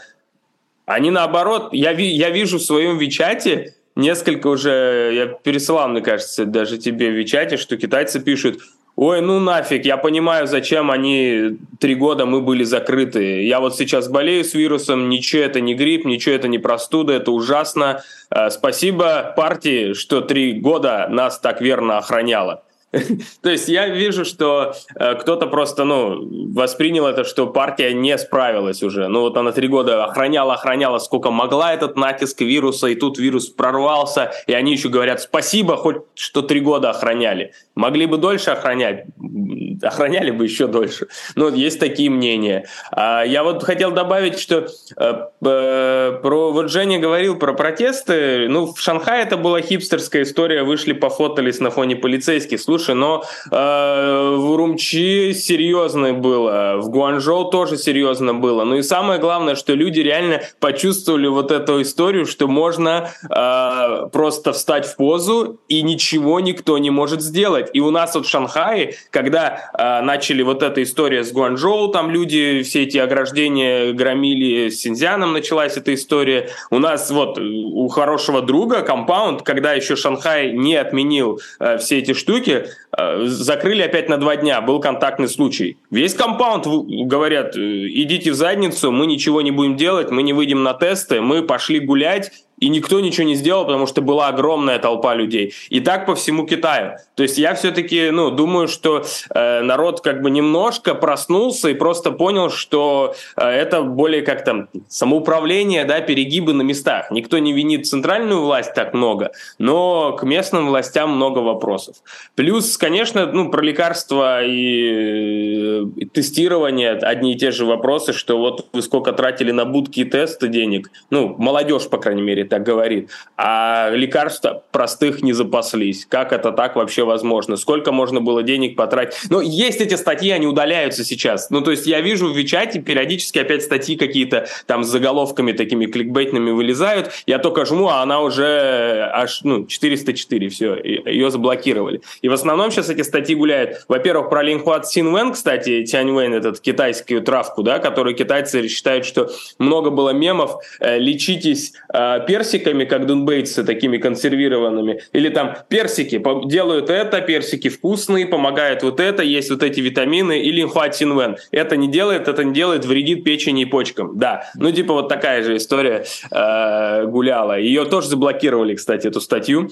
Они наоборот, я, ви, я вижу в своем Вичате несколько уже, я пересылал, мне кажется, даже тебе в Вичате, что китайцы пишут, Ой, ну нафиг, я понимаю, зачем они три года мы были закрыты. Я вот сейчас болею с вирусом, ничего это не грипп, ничего это не простуда, это ужасно. Э, спасибо партии, что три года нас так верно охраняла. То есть я вижу, что э, кто-то просто ну, воспринял это, что партия не справилась уже. Ну вот она три года охраняла, охраняла, сколько могла этот натиск вируса, и тут вирус прорвался, и они еще говорят спасибо, хоть что три года охраняли. Могли бы дольше охранять, охраняли бы еще дольше. Ну, есть такие мнения. А я вот хотел добавить, что э, э, про вот Женя говорил про протесты. Ну, в Шанхае это была хипстерская история, вышли, пофотались на фоне полицейских. Слушай, но э, в Урумчи серьезно было, в Гуанчжоу тоже серьезно было. Ну и самое главное, что люди реально почувствовали вот эту историю, что можно э, просто встать в позу и ничего никто не может сделать. И у нас вот в Шанхае, когда начали вот эта история с Гуанчжоу, там люди все эти ограждения громили, с Синьцзяном началась эта история. У нас вот у хорошего друга компаунд, когда еще Шанхай не отменил э, все эти штуки, Э, закрыли опять на два дня, был контактный случай. Весь компаунд говорят, э, идите в задницу, мы ничего не будем делать, мы не выйдем на тесты, мы пошли гулять, и никто ничего не сделал, потому что была огромная толпа людей. И так по всему Китаю. То есть я все-таки ну, думаю, что э, народ как бы немножко проснулся и просто понял, что э, это более как там самоуправление, да, перегибы на местах. Никто не винит центральную власть так много, но к местным властям много вопросов. Плюс, конечно, ну, про лекарства и, и тестирование одни и те же вопросы, что вот вы сколько тратили на будки и тесты денег, ну, молодежь, по крайней мере, так говорит, а лекарства простых не запаслись. Как это так вообще возможно? Сколько можно было денег потратить? Ну, есть эти статьи, они удаляются сейчас. Ну, то есть я вижу в Вичате периодически опять статьи какие-то там с заголовками такими кликбейтными вылезают. Я только жму, а она уже аж, ну, 404, все, ее заблокировали. И в основном сейчас эти статьи гуляют. Во-первых, про Линхуат Синвен, кстати, Тяньвэн, этот китайскую травку, да, которую китайцы считают, что много было мемов, э, лечитесь э, персиками, как дунбейтсы, такими консервированными, или там персики, делают это, персики вкусные, помогают вот это, есть вот эти витамины, или инхуатинвен. Это не делает, это не делает, вредит печени и почкам. Да, ну типа вот такая же история э, гуляла. Ее тоже заблокировали, кстати, эту статью.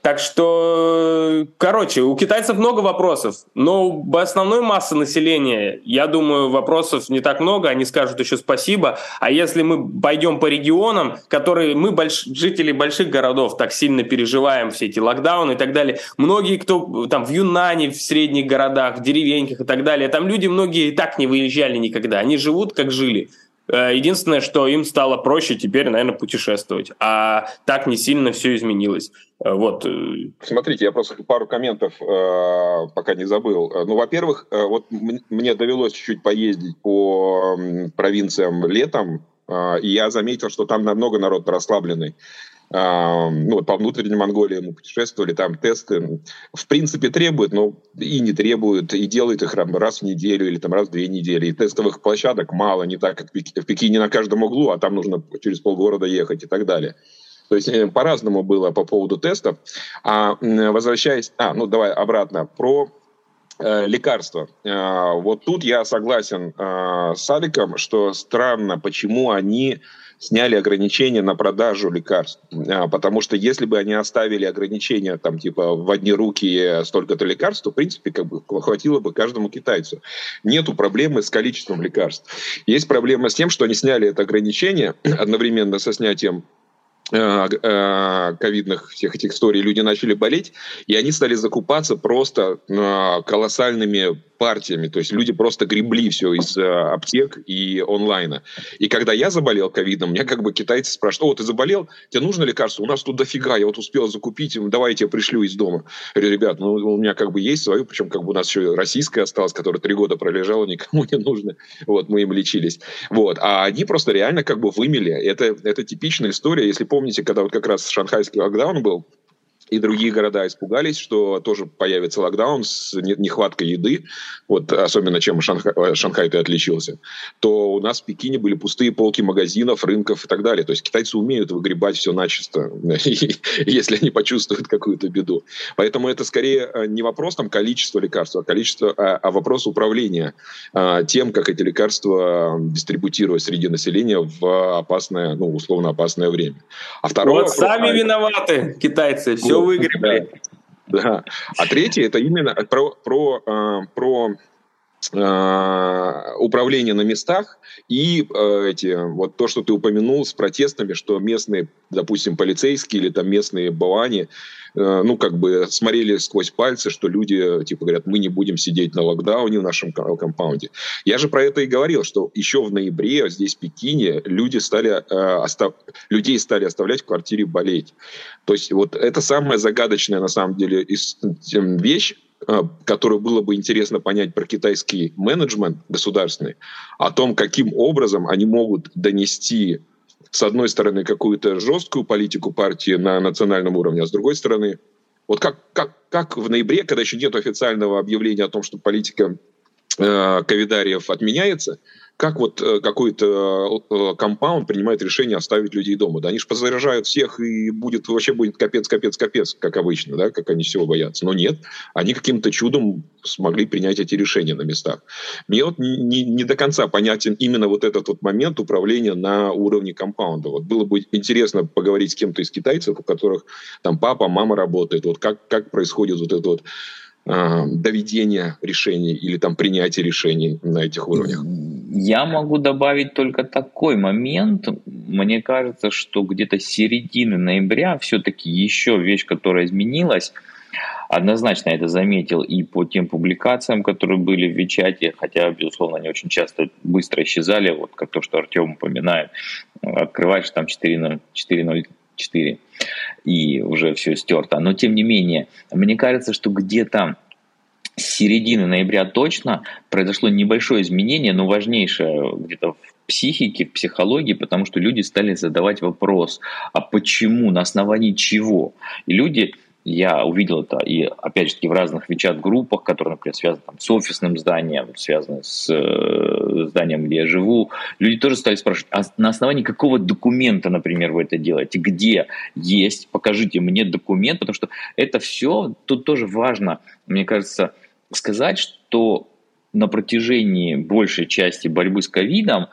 Так что, короче, у китайцев много вопросов, но у основной массы населения, я думаю, вопросов не так много, они скажут еще спасибо. А если мы пойдем по регионам, которые мы больш... жители больших городов так сильно переживаем все эти локдауны и так далее. Многие, кто там в Юнане, в средних городах, в деревеньках и так далее, там люди многие и так не выезжали никогда. Они живут, как жили. Э, единственное, что им стало проще теперь, наверное, путешествовать. А так не сильно все изменилось. Э, вот. Э. Смотрите, я просто пару комментов э, пока не забыл. Ну, во-первых, вот мне довелось чуть-чуть поездить по провинциям летом, и я заметил, что там намного народ расслабленный. ну, по внутренней Монголии мы путешествовали, там тесты в принципе требуют, но и не требуют, и делают их раз в неделю или там раз в две недели. И тестовых площадок мало, не так, как в Пекине на каждом углу, а там нужно через полгорода ехать и так далее. То есть э, по-разному было по поводу тестов. А возвращаясь... А, ну давай обратно. Про лекарства. Э, вот тут я согласен э, с Аликом, что странно, почему они сняли ограничения на продажу лекарств. Потому что если бы они оставили ограничения, там, типа, в одни руки столько-то лекарств, то, в принципе, как бы хватило бы каждому китайцу. Нету проблемы с количеством лекарств. Есть проблема с тем, что они сняли это ограничение одновременно со снятием Э, э, ковидных всех этих историй люди начали болеть, и они стали закупаться просто э, колоссальными партиями. То есть люди просто гребли все из аптек и онлайна. И когда я заболел ковидом, меня как бы китайцы спрашивают, о, ты заболел? Тебе нужно лекарство? У нас тут дофига, я вот успел закупить, давай я тебе пришлю из дома. Я говорю, ребят, ну у меня как бы есть свое, причем как бы у нас еще российская осталась, которая три года пролежала, никому не нужно. Вот, мы им лечились. Вот. А они просто реально как бы вымели. Это, это типичная история, если помните, помните, когда вот как раз шанхайский локдаун был, и другие города испугались, что тоже появится локдаун с нехваткой еды, вот особенно чем Шанхай, э, Шанхай-то отличился, то у нас в Пекине были пустые полки магазинов, рынков и так далее. То есть китайцы умеют выгребать все начисто, если они почувствуют какую-то беду. Поэтому это скорее э, не вопрос там, количества лекарств, а, количество, а, а вопрос управления а, тем, как эти лекарства дистрибутировать среди населения в опасное, ну, условно опасное время. А второе... Вот сами а, виноваты, китайцы. Все выгребли. Да. А третье это именно про, про, а, про управление на местах и э, эти вот то, что ты упомянул с протестами, что местные, допустим, полицейские или там местные бавани Э, ну, как бы смотрели сквозь пальцы, что люди, типа, говорят, мы не будем сидеть на локдауне в нашем компаунде. Я же про это и говорил, что еще в ноябре здесь, в Пекине, люди стали, э, остав... людей стали оставлять в квартире болеть. То есть вот это самая загадочная, на самом деле, вещь, э, которую было бы интересно понять про китайский менеджмент государственный, о том, каким образом они могут донести с одной стороны, какую-то жесткую политику партии на национальном уровне, а с другой стороны, вот как, как, как в ноябре, когда еще нет официального объявления о том, что политика э, ковидариев отменяется, как вот э, какой-то э, компаунд принимает решение оставить людей дома. Да, они же позаряжают всех, и будет вообще будет капец, капец, капец, как обычно, да, как они всего боятся. Но нет, они каким-то чудом смогли принять эти решения на местах. Мне вот не, не до конца понятен именно вот этот вот момент управления на уровне компаунда. Вот было бы интересно поговорить с кем-то из китайцев, у которых там папа, мама работает, вот как, как происходит вот это вот э, доведение решений или там принятие решений на этих уровнях. Я могу добавить только такой момент. Мне кажется, что где-то с середины ноября все-таки еще вещь, которая изменилась, однозначно это заметил и по тем публикациям, которые были в Вичате, хотя, безусловно, они очень часто быстро исчезали, вот как то, что Артем упоминает. Открываешь там 4.04 и уже все стерто. Но, тем не менее, мне кажется, что где-то с середины ноября точно произошло небольшое изменение, но важнейшее где-то в психике, в психологии, потому что люди стали задавать вопрос, а почему, на основании чего? И люди я увидел это и, опять же таки, в разных WeChat-группах, которые, например, связаны там, с офисным зданием, связаны с э, зданием, где я живу. Люди тоже стали спрашивать, а на основании какого документа, например, вы это делаете? Где есть? Покажите мне документ, потому что это все, тут тоже важно, мне кажется, сказать, что на протяжении большей части борьбы с ковидом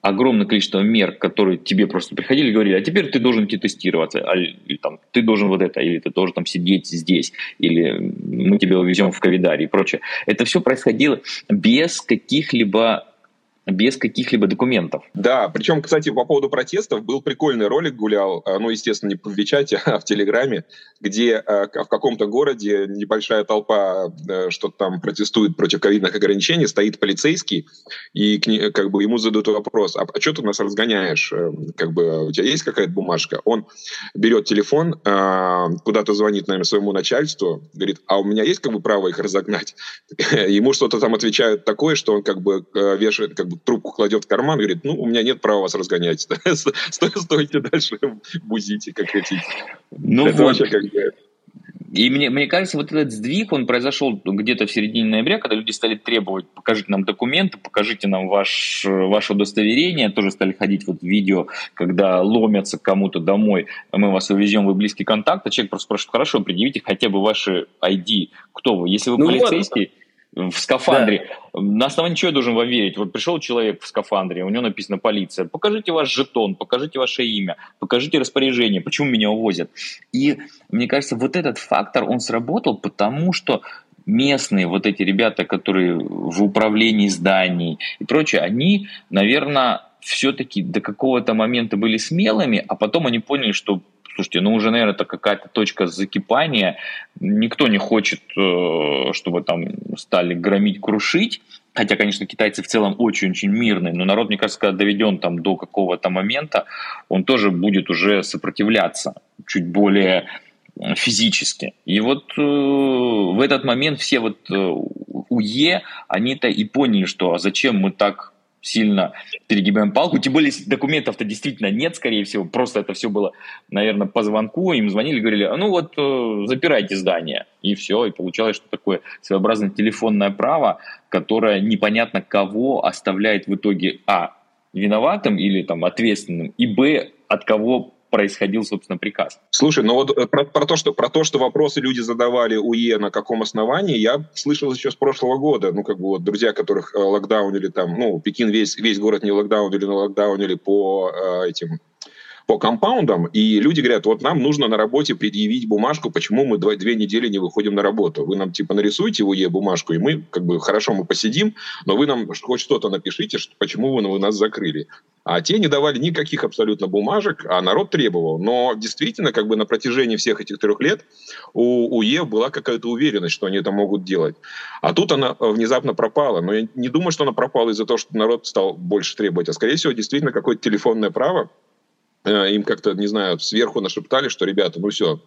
огромное количество мер, которые тебе просто приходили и говорили, а теперь ты должен идти тестироваться, а, или там, ты должен вот это, или ты должен там сидеть здесь, или мы тебя увезем в ковидарий и прочее. Это все происходило без каких-либо без каких-либо документов. Да, причем, кстати, по поводу протестов был прикольный ролик гулял, а, ну, естественно, не в Вичате, а в Телеграме, где а, в каком-то городе небольшая толпа э, что-то там протестует против ковидных ограничений, стоит полицейский, и как бы ему задают вопрос, а, а что ты нас разгоняешь? Э, как бы у тебя есть какая-то бумажка? Он берет телефон, куда-то звонит, наверное, своему начальству, говорит, а у меня есть как бы право их разогнать? Ему что-то там отвечают такое, что он как бы э, вешает, как бы трубку кладет в карман, говорит, ну, у меня нет права вас разгонять. Стойте дальше, бузите, как хотите. Ну, Это вот. вообще как бы... И мне, мне кажется, вот этот сдвиг, он произошел где-то в середине ноября, когда люди стали требовать, покажите нам документы, покажите нам ваш, ваше удостоверение, тоже стали ходить вот видео, когда ломятся кому-то домой, мы вас увезем, вы близкий контакт, а человек просто спрашивает, хорошо, предъявите хотя бы ваши ID, кто вы, если вы ну полицейский, вот в скафандре. Да. На основании чего я должен вам верить? Вот пришел человек в скафандре, у него написано полиция. Покажите ваш жетон, покажите ваше имя, покажите распоряжение, почему меня увозят. И мне кажется, вот этот фактор, он сработал, потому что местные вот эти ребята, которые в управлении зданий и прочее, они, наверное, все-таки до какого-то момента были смелыми, а потом они поняли, что Слушайте, ну уже, наверное, это какая-то точка закипания. Никто не хочет, э, чтобы там стали громить, крушить. Хотя, конечно, китайцы в целом очень-очень мирные, но народ, мне кажется, когда доведен там до какого-то момента, он тоже будет уже сопротивляться чуть более э, физически. И вот э, в этот момент все вот э, УЕ, они-то и поняли, что а зачем мы так сильно перегибаем палку, тем более документов-то действительно нет, скорее всего, просто это все было, наверное, по звонку, им звонили, говорили, а ну вот э, запирайте здание, и все, и получалось, что такое своеобразное телефонное право, которое непонятно кого оставляет в итоге, а, виноватым или там ответственным, и, б, от кого происходил, собственно, приказ. Слушай, ну вот э, про, про, то, что, про то, что вопросы люди задавали УЕ на каком основании, я слышал еще с прошлого года. Ну, как бы вот друзья, которых э, локдаунили там, ну, Пекин весь, весь город не локдаунили, но локдаунили по э, этим по компаундам, и люди говорят, вот нам нужно на работе предъявить бумажку, почему мы два, две недели не выходим на работу. Вы нам типа нарисуете в УЕ бумажку, и мы как бы хорошо мы посидим, но вы нам хоть что-то напишите, что, почему вы, вы нас закрыли. А те не давали никаких абсолютно бумажек, а народ требовал. Но действительно, как бы на протяжении всех этих трех лет у УЕ была какая-то уверенность, что они это могут делать. А тут она внезапно пропала. Но я не думаю, что она пропала из-за того, что народ стал больше требовать, а скорее всего, действительно, какое-то телефонное право, Э, им как-то, не знаю, сверху нашептали, что, ребята, ну все,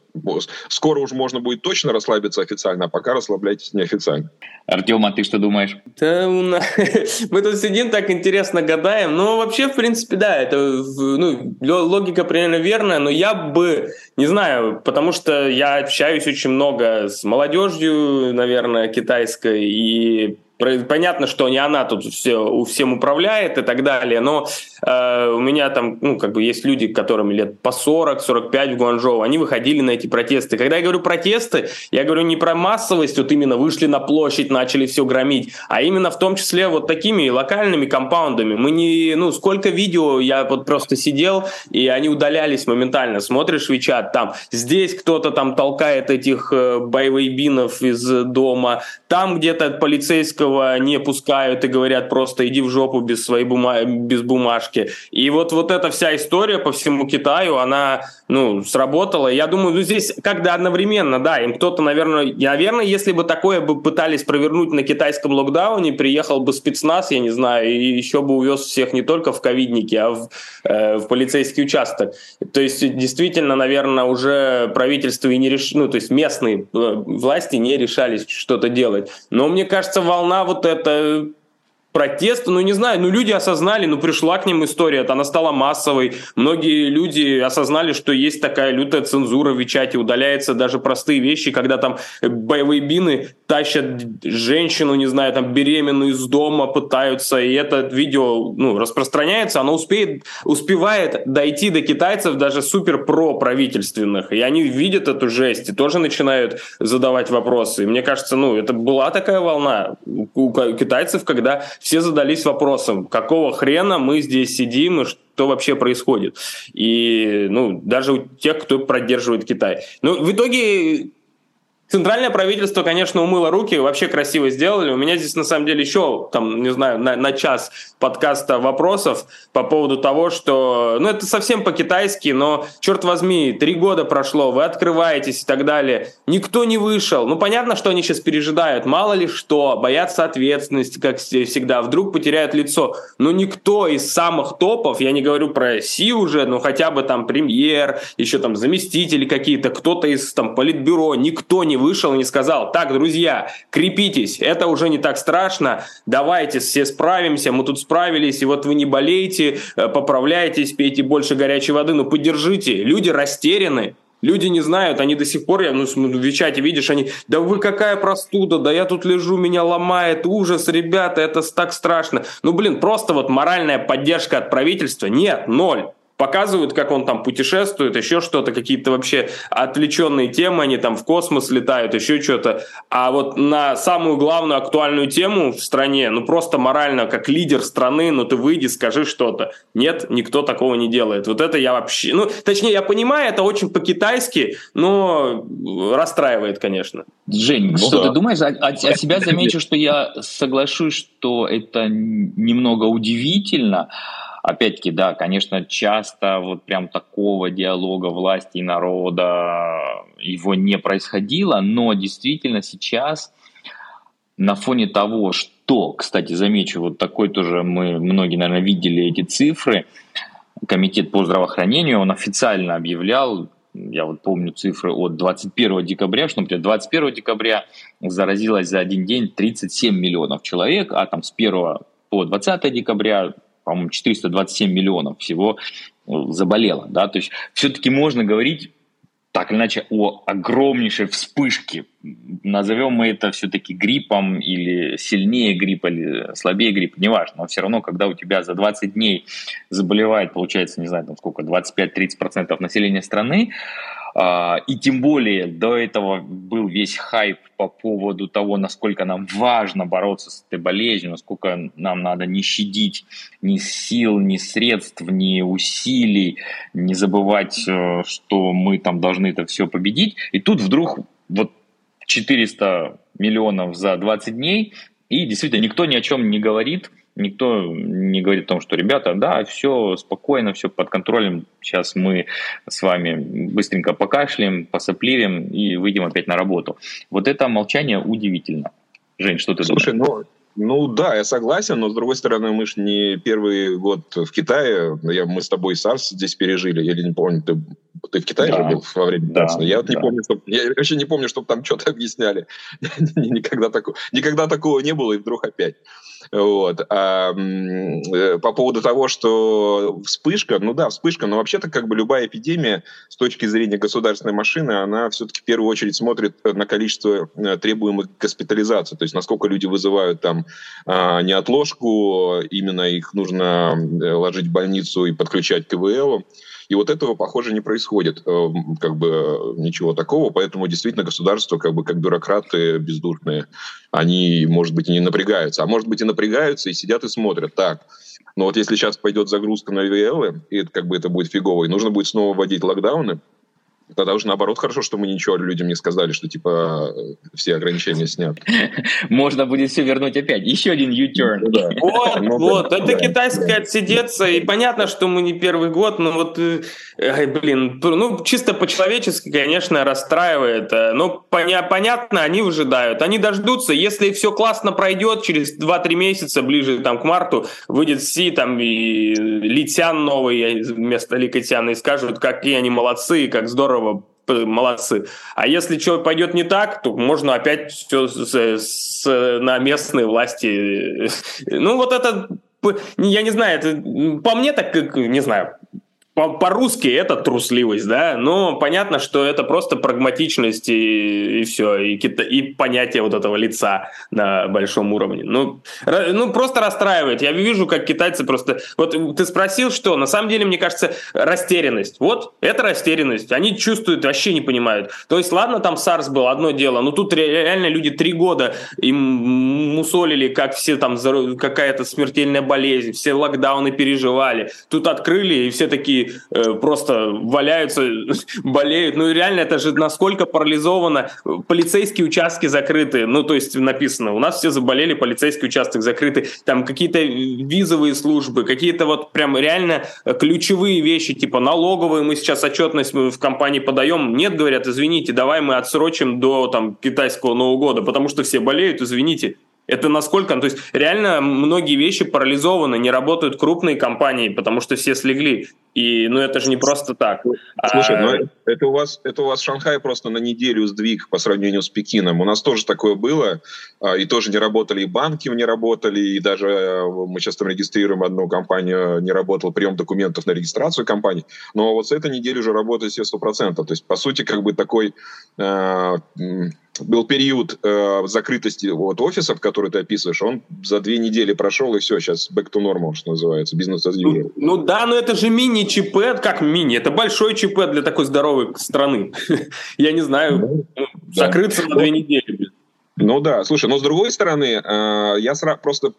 скоро уже можно будет точно расслабиться официально, а пока расслабляйтесь неофициально. Артем, а ты что думаешь? Да, мы тут сидим так интересно гадаем. Ну, вообще, в принципе, да, это ну, логика примерно верная, но я бы, не знаю, потому что я общаюсь очень много с молодежью, наверное, китайской, и Понятно, что не она тут все, всем управляет и так далее, но э, у меня там, ну, как бы есть люди, которым лет по 40-45 в Гуанчжоу, они выходили на эти протесты. Когда я говорю протесты, я говорю не про массовость, вот именно вышли на площадь, начали все громить, а именно в том числе вот такими локальными компаундами. Мы не, ну, сколько видео я вот просто сидел, и они удалялись моментально. Смотришь Вичат, там, здесь кто-то там толкает этих э, боевых из дома, там где-то полицейского этого не пускают и говорят просто иди в жопу без своей бума без бумажки. И вот, вот эта вся история по всему Китаю, она ну, сработала. Я думаю, ну, здесь когда одновременно, да, им кто-то, наверное, наверное, если бы такое бы пытались провернуть на китайском локдауне, приехал бы спецназ, я не знаю, и еще бы увез всех не только в ковидники, а в, э, в полицейский участок. То есть, действительно, наверное, уже правительство и не реш... ну, то есть местные э, власти не решались что-то делать. Но мне кажется, волна вот это протеста, ну не знаю, ну люди осознали, ну пришла к ним история, она стала массовой, многие люди осознали, что есть такая лютая цензура в Вичате, удаляются даже простые вещи, когда там боевые бины тащат женщину, не знаю, там беременную из дома, пытаются, и это видео, ну, распространяется, оно успеет, успевает дойти до китайцев даже супер про правительственных, и они видят эту жесть и тоже начинают задавать вопросы, и мне кажется, ну, это была такая волна у китайцев, когда все задались вопросом, какого хрена мы здесь сидим и что вообще происходит. И ну, даже у тех, кто поддерживает Китай. Ну, в итоге Центральное правительство, конечно, умыло руки, вообще красиво сделали. У меня здесь, на самом деле, еще, там, не знаю, на, на час подкаста вопросов по поводу того, что, ну, это совсем по-китайски, но, черт возьми, три года прошло, вы открываетесь и так далее. Никто не вышел. Ну, понятно, что они сейчас пережидают, мало ли что, боятся ответственности, как всегда, вдруг потеряют лицо. Но никто из самых топов, я не говорю про Си уже, но хотя бы там премьер, еще там заместители какие-то, кто-то из там политбюро, никто не вышел и не сказал, так, друзья, крепитесь, это уже не так страшно, давайте все справимся, мы тут справились, и вот вы не болеете, э, поправляйтесь, пейте больше горячей воды, но поддержите. Люди растеряны, Люди не знают, они до сих пор, я, ну, в чате видишь, они, да вы какая простуда, да я тут лежу, меня ломает, ужас, ребята, это так страшно. Ну, блин, просто вот моральная поддержка от правительства, нет, ноль показывают, как он там путешествует, еще что-то, какие-то вообще отвлеченные темы, они там в космос летают, еще что-то. А вот на самую главную актуальную тему в стране, ну просто морально, как лидер страны, ну ты выйди, скажи что-то. Нет, никто такого не делает. Вот это я вообще... Ну, точнее, я понимаю, это очень по-китайски, но расстраивает, конечно. Жень, ну, что да. ты думаешь? О, о, о себя замечу, что я соглашусь, что это немного удивительно, Опять-таки, да, конечно, часто вот прям такого диалога власти и народа его не происходило, но действительно сейчас на фоне того, что, кстати, замечу, вот такой тоже мы, многие, наверное, видели эти цифры, Комитет по здравоохранению, он официально объявлял, я вот помню цифры от 21 декабря, что, например, 21 декабря заразилось за один день 37 миллионов человек, а там с 1 по 20 декабря по-моему, 427 миллионов всего э, заболело, да, то есть все-таки можно говорить так или иначе о огромнейшей вспышке. Назовем мы это все-таки гриппом или сильнее гриппа, или слабее гриппа, неважно. Но все равно, когда у тебя за 20 дней заболевает, получается, не знаю, там сколько, 25-30% населения страны, и тем более до этого был весь хайп по поводу того, насколько нам важно бороться с этой болезнью, насколько нам надо не щадить ни сил, ни средств, ни усилий, не забывать, э, что мы там должны это все победить. И тут вдруг вот 400 миллионов за 20 дней, и действительно никто ни о чем не говорит – Никто не говорит о том, что, ребята, да, все спокойно, все под контролем. Сейчас мы с вами быстренько покашляем, посопливим и выйдем опять на работу. Вот это молчание удивительно. Жень, что ты Слушай, думаешь? Ну, ну да, я согласен, но с другой стороны, мы же не первый год в Китае. Я, мы с тобой SARS здесь пережили. Я не помню, ты, ты в Китае да. же был во время да, Я вот да. не помню, что, я вообще не помню, чтобы там что-то объясняли. никогда, такого, никогда такого не было, и вдруг опять. Вот. А, э, по поводу того, что вспышка, ну да, вспышка, но вообще-то как бы любая эпидемия с точки зрения государственной машины, она все-таки в первую очередь смотрит на количество э, требуемых госпитализаций, то есть насколько люди вызывают там а, неотложку, именно их нужно э, ложить в больницу и подключать к КВЛ. И вот этого, похоже, не происходит, как бы ничего такого, поэтому действительно государство, как бы как бюрократы бездушные, они, может быть, и не напрягаются, а может быть и напрягаются и сидят и смотрят. Так, но вот если сейчас пойдет загрузка на ВЛ, и как бы это будет фигово, и нужно будет снова вводить локдауны, Тогда уже наоборот хорошо, что мы ничего людям не сказали, что типа все ограничения сняты. Можно будет все вернуть опять. Еще один U-turn. Ну да. Вот, ну, вот. Да. Это китайское отсидеться. И понятно, что мы не первый год, но вот, э, блин, ну чисто по-человечески, конечно, расстраивает. Э, но поня- понятно, они выжидают. Они дождутся. Если все классно пройдет, через 2-3 месяца, ближе там к марту, выйдет Си там и Литян новый вместо Ли Катяна и скажут, какие они молодцы, как здорово здорово, молодцы. А если что пойдет не так, то можно опять все с, с, на местные власти. Ну, вот это, я не знаю, это, по мне так, не знаю, по-русски это трусливость, да, но понятно, что это просто прагматичность и, и все, и, и понятие вот этого лица на большом уровне. Ну, ну, просто расстраивает. Я вижу, как китайцы просто... Вот ты спросил, что? На самом деле, мне кажется, растерянность. Вот, это растерянность. Они чувствуют, вообще не понимают. То есть, ладно, там SARS был, одно дело, но тут реально люди три года им мусолили, как все там, какая-то смертельная болезнь, все локдауны переживали. Тут открыли, и все такие э, просто валяются, болеют. Ну реально это же насколько парализовано. Полицейские участки закрыты. Ну то есть написано, у нас все заболели, полицейский участок закрыты. Там какие-то визовые службы, какие-то вот прям реально ключевые вещи, типа налоговые мы сейчас отчетность мы в компании подаем. Нет, говорят, извините, давай мы отсрочим до там китайского Нового года, потому что все болеют, извините. Это насколько, то есть реально многие вещи парализованы, не работают крупные компании, потому что все слегли. И, ну, это же не просто так. Слушай, а... ну, это у вас, это у вас Шанхай просто на неделю сдвиг по сравнению с Пекином. У нас тоже такое было, а, и тоже не работали, и банки не работали, и даже э, мы сейчас там регистрируем одну компанию, не работал прием документов на регистрацию компании. Но вот с этой недели уже работает все 100%. То есть, по сути, как бы такой э, был период э, закрытости вот, офисов, который ты описываешь, он за две недели прошел, и все, сейчас back to normal, что называется, бизнес as usual. Ну, ну да, но это же мини-ЧП, как мини, это большой ЧП для такой здоровой страны. Я не знаю, ну, ну закрыться на две недели. Ну да, слушай, но с другой стороны, э, я просто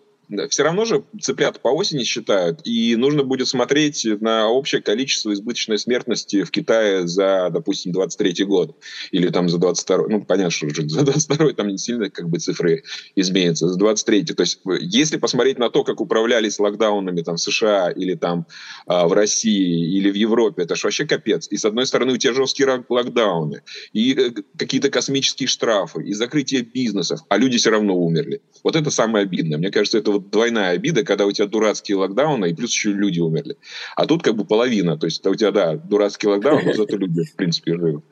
все равно же цыплят по осени считают, и нужно будет смотреть на общее количество избыточной смертности в Китае за, допустим, 23 год, или там за 22 ну, понятно, что за 22 там не сильно как бы цифры изменятся, за 23 то есть если посмотреть на то, как управлялись локдаунами там в США или там а, в России или в Европе, это же вообще капец. И с одной стороны у тебя жесткие локдауны, и э, какие-то космические штрафы, и закрытие бизнесов, а люди все равно умерли. Вот это самое обидное. Мне кажется, это вот двойная обида, когда у тебя дурацкие локдауны, и плюс еще люди умерли. А тут как бы половина. То есть у тебя, да, дурацкий локдаун, но зато люди, в принципе, живы.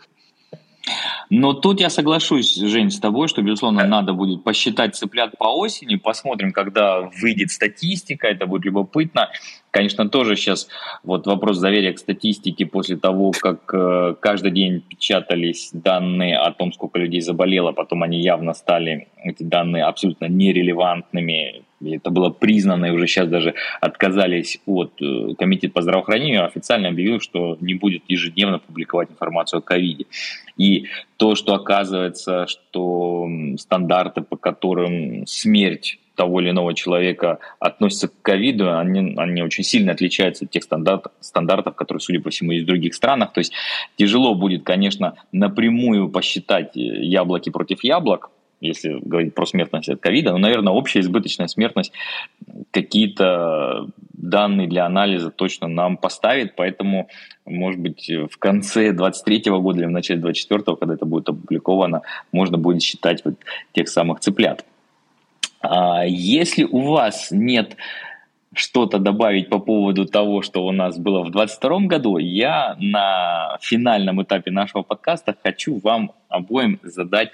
Но тут я соглашусь, Жень, с тобой, что, безусловно, надо будет посчитать цыплят по осени, посмотрим, когда выйдет статистика, это будет любопытно. Конечно, тоже сейчас вот вопрос доверия к статистике после того, как э, каждый день печатались данные о том, сколько людей заболело, потом они явно стали, эти данные, абсолютно нерелевантными, это было признано, и уже сейчас даже отказались от э, Комитета по здравоохранению, официально объявил, что не будет ежедневно публиковать информацию о ковиде. И то, что оказывается, что стандарты, по которым смерть того или иного человека относятся к ковиду, они, они очень сильно отличаются от тех стандартов, стандартов, которые, судя по всему, есть в других странах. То есть тяжело будет, конечно, напрямую посчитать яблоки против яблок, если говорить про смертность от ковида, но, наверное, общая избыточная смертность какие-то данные для анализа точно нам поставит, поэтому, может быть, в конце 23 года или в начале 24 когда это будет опубликовано, можно будет считать вот тех самых цыплят. А если у вас нет что-то добавить по поводу того, что у нас было в 2022 году, я на финальном этапе нашего подкаста хочу вам обоим задать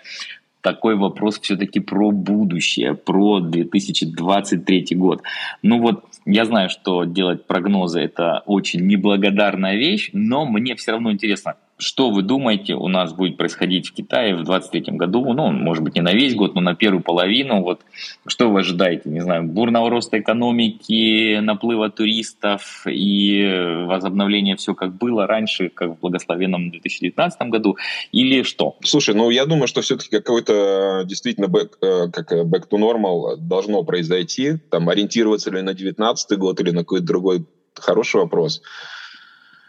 такой вопрос все-таки про будущее, про 2023 год. Ну вот, я знаю, что делать прогнозы это очень неблагодарная вещь, но мне все равно интересно, что вы думаете, у нас будет происходить в Китае в 2023 году? Ну, может быть, не на весь год, но на первую половину. Вот что вы ожидаете? Не знаю, бурного роста экономики, наплыва туристов и возобновления все как было раньше, как в благословенном 2019 году? Или что? Слушай, ну я думаю, что все-таки какой-то действительно back, э, как э, back to normal должно произойти. Там ориентироваться ли на 2019 год или на какой-то другой хороший вопрос.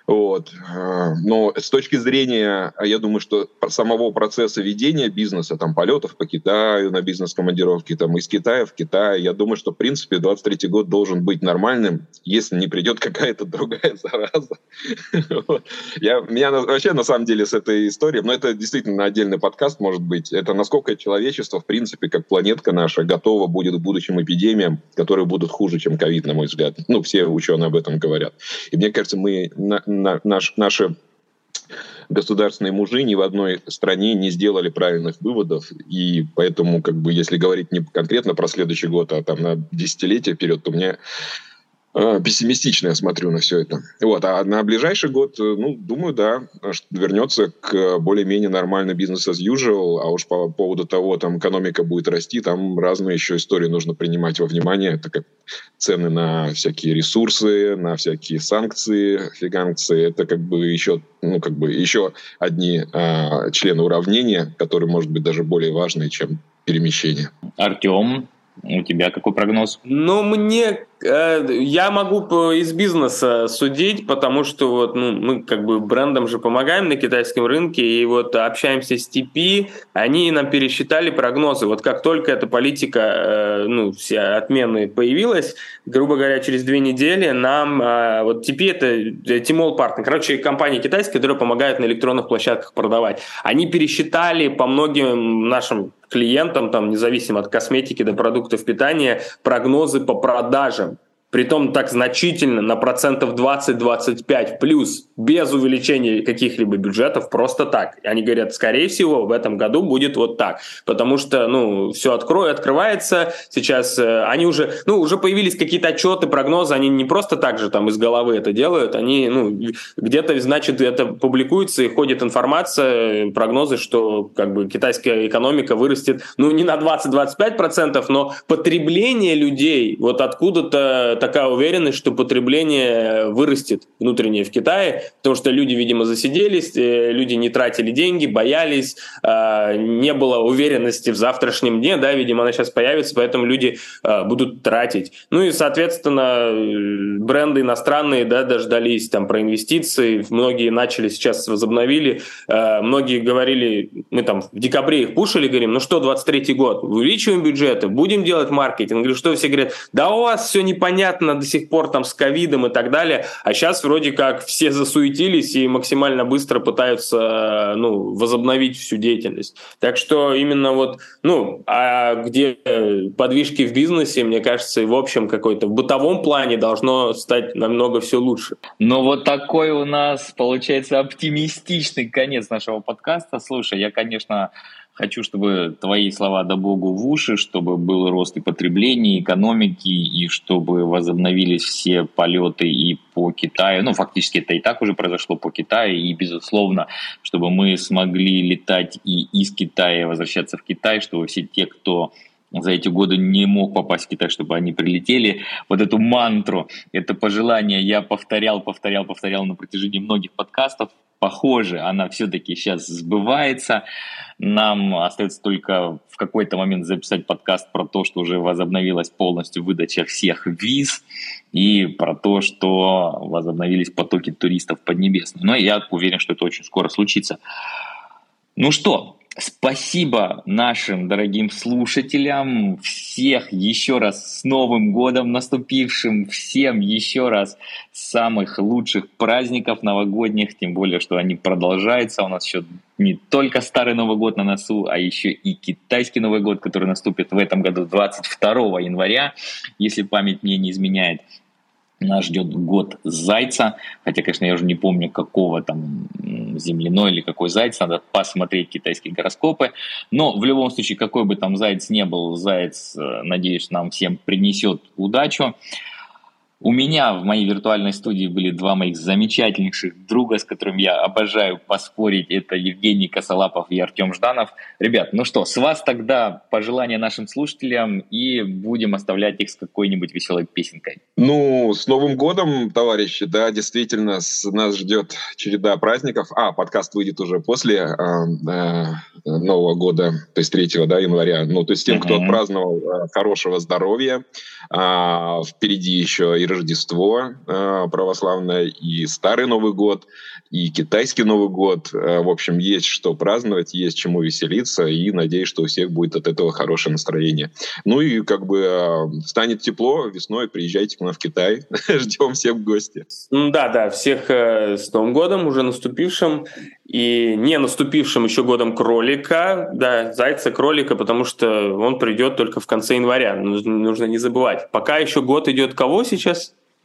Вот. А, но с точки зрения, а я думаю, что самого процесса ведения бизнеса, там, полетов по Китаю на бизнес-командировки, там, из Китая в Китай, я думаю, что, в принципе, 23 год должен быть нормальным, если не придет какая-то другая зараза. Я, меня вообще, на самом деле, с этой историей, но это действительно отдельный подкаст, может быть, это насколько человечество, в принципе, как планетка наша, готово будет к будущим эпидемиям, которые будут хуже, чем ковид, на мой взгляд. Ну, все ученые об этом говорят. И мне кажется, мы наш, наши государственные мужи ни в одной стране не сделали правильных выводов, и поэтому, как бы, если говорить не конкретно про следующий год, а там на десятилетие вперед, то мне пессимистично я смотрю на все это. Вот, а на ближайший год, э, ну, думаю, да, вернется к более-менее нормальный бизнес as usual, а уж по поводу того, там экономика будет расти, там разные еще истории нужно принимать во внимание, это как цены на всякие ресурсы, на всякие санкции, фиганкции, это как бы еще, ну, как бы еще одни а, члены уравнения, которые, может быть, даже более важные, чем перемещение. Артем, у тебя какой прогноз? Ну, мне Э, я могу из бизнеса судить, потому что вот, ну, мы как бы брендом же помогаем на китайском рынке, и вот общаемся с TP, они нам пересчитали прогнозы. Вот как только эта политика, э, ну, все отмены появилась, грубо говоря, через две недели нам, э, вот TP это Тимол партнер, короче, компания китайская, которая помогает на электронных площадках продавать. Они пересчитали по многим нашим клиентам, там, независимо от косметики до продуктов питания, прогнозы по продажам притом так значительно, на процентов 20-25 плюс, без увеличения каких-либо бюджетов, просто так. Они говорят, скорее всего, в этом году будет вот так, потому что, ну, все открою, открывается, сейчас э, они уже, ну, уже появились какие-то отчеты, прогнозы, они не просто так же там из головы это делают, они, ну, где-то, значит, это публикуется и ходит информация, прогнозы, что, как бы, китайская экономика вырастет, ну, не на 20-25%, но потребление людей вот откуда-то такая уверенность, что потребление вырастет внутреннее в Китае, потому что люди, видимо, засиделись, э, люди не тратили деньги, боялись, а, не было уверенности в завтрашнем дне, да, видимо, она сейчас появится, поэтому люди а, будут тратить. Ну и, соответственно, бренды иностранные, да, дождались там про инвестиции, многие начали сейчас возобновили, а, многие говорили, мы там в декабре их пушили, говорим, ну что, 23 год, увеличиваем бюджеты, будем делать маркетинг, или что все говорят, да у вас все непонятно, непонятно до сих пор там с ковидом и так далее, а сейчас вроде как все засуетились и максимально быстро пытаются ну, возобновить всю деятельность. Так что именно вот, ну, а где подвижки в бизнесе, мне кажется, и в общем какой-то в бытовом плане должно стать намного все лучше. Но вот такой у нас получается оптимистичный конец нашего подкаста. Слушай, я, конечно, Хочу, чтобы твои слова да богу в уши, чтобы был рост и потребления, экономики, и чтобы возобновились все полеты и по Китаю. Ну, фактически это и так уже произошло по Китаю, и, безусловно, чтобы мы смогли летать и из Китая возвращаться в Китай, чтобы все те, кто за эти годы не мог попасть в Китай, чтобы они прилетели. Вот эту мантру, это пожелание я повторял, повторял, повторял на протяжении многих подкастов. Похоже, она все-таки сейчас сбывается. Нам остается только в какой-то момент записать подкаст про то, что уже возобновилась полностью выдача всех виз и про то, что возобновились потоки туристов Поднебесной. Но я уверен, что это очень скоро случится. Ну что, Спасибо нашим дорогим слушателям, всех еще раз с Новым годом наступившим, всем еще раз самых лучших праздников новогодних, тем более, что они продолжаются, у нас еще не только Старый Новый год на носу, а еще и китайский Новый год, который наступит в этом году 22 января, если память мне не изменяет. Нас ждет год зайца, хотя, конечно, я уже не помню, какого там земляной или какой заяц, надо посмотреть китайские гороскопы. Но в любом случае, какой бы там заяц не был, заяц, э, надеюсь, нам всем принесет удачу. У меня в моей виртуальной студии были два моих замечательнейших друга, с которыми я обожаю поспорить. Это Евгений Косолапов и Артем Жданов. Ребят, ну что, с вас тогда пожелания нашим слушателям и будем оставлять их с какой-нибудь веселой песенкой. Ну, с Новым годом, товарищи, да, действительно, с, нас ждет череда праздников. А, подкаст выйдет уже после э, э, Нового года, то есть 3 да, января. Ну, то есть тем, uh-huh. кто отпраздновал э, хорошего здоровья, э, впереди еще и Рождество э, православное, и Старый Новый год, и Китайский Новый год. Э, в общем, есть что праздновать, есть чему веселиться, и надеюсь, что у всех будет от этого хорошее настроение. Ну и как бы э, станет тепло весной, приезжайте к нам в Китай. Ждем всех в гости. Да, да, всех с Новым годом, уже наступившим и не наступившим еще годом кролика, да, зайца кролика, потому что он придет только в конце января. Нужно не забывать. Пока еще год идет кого сейчас?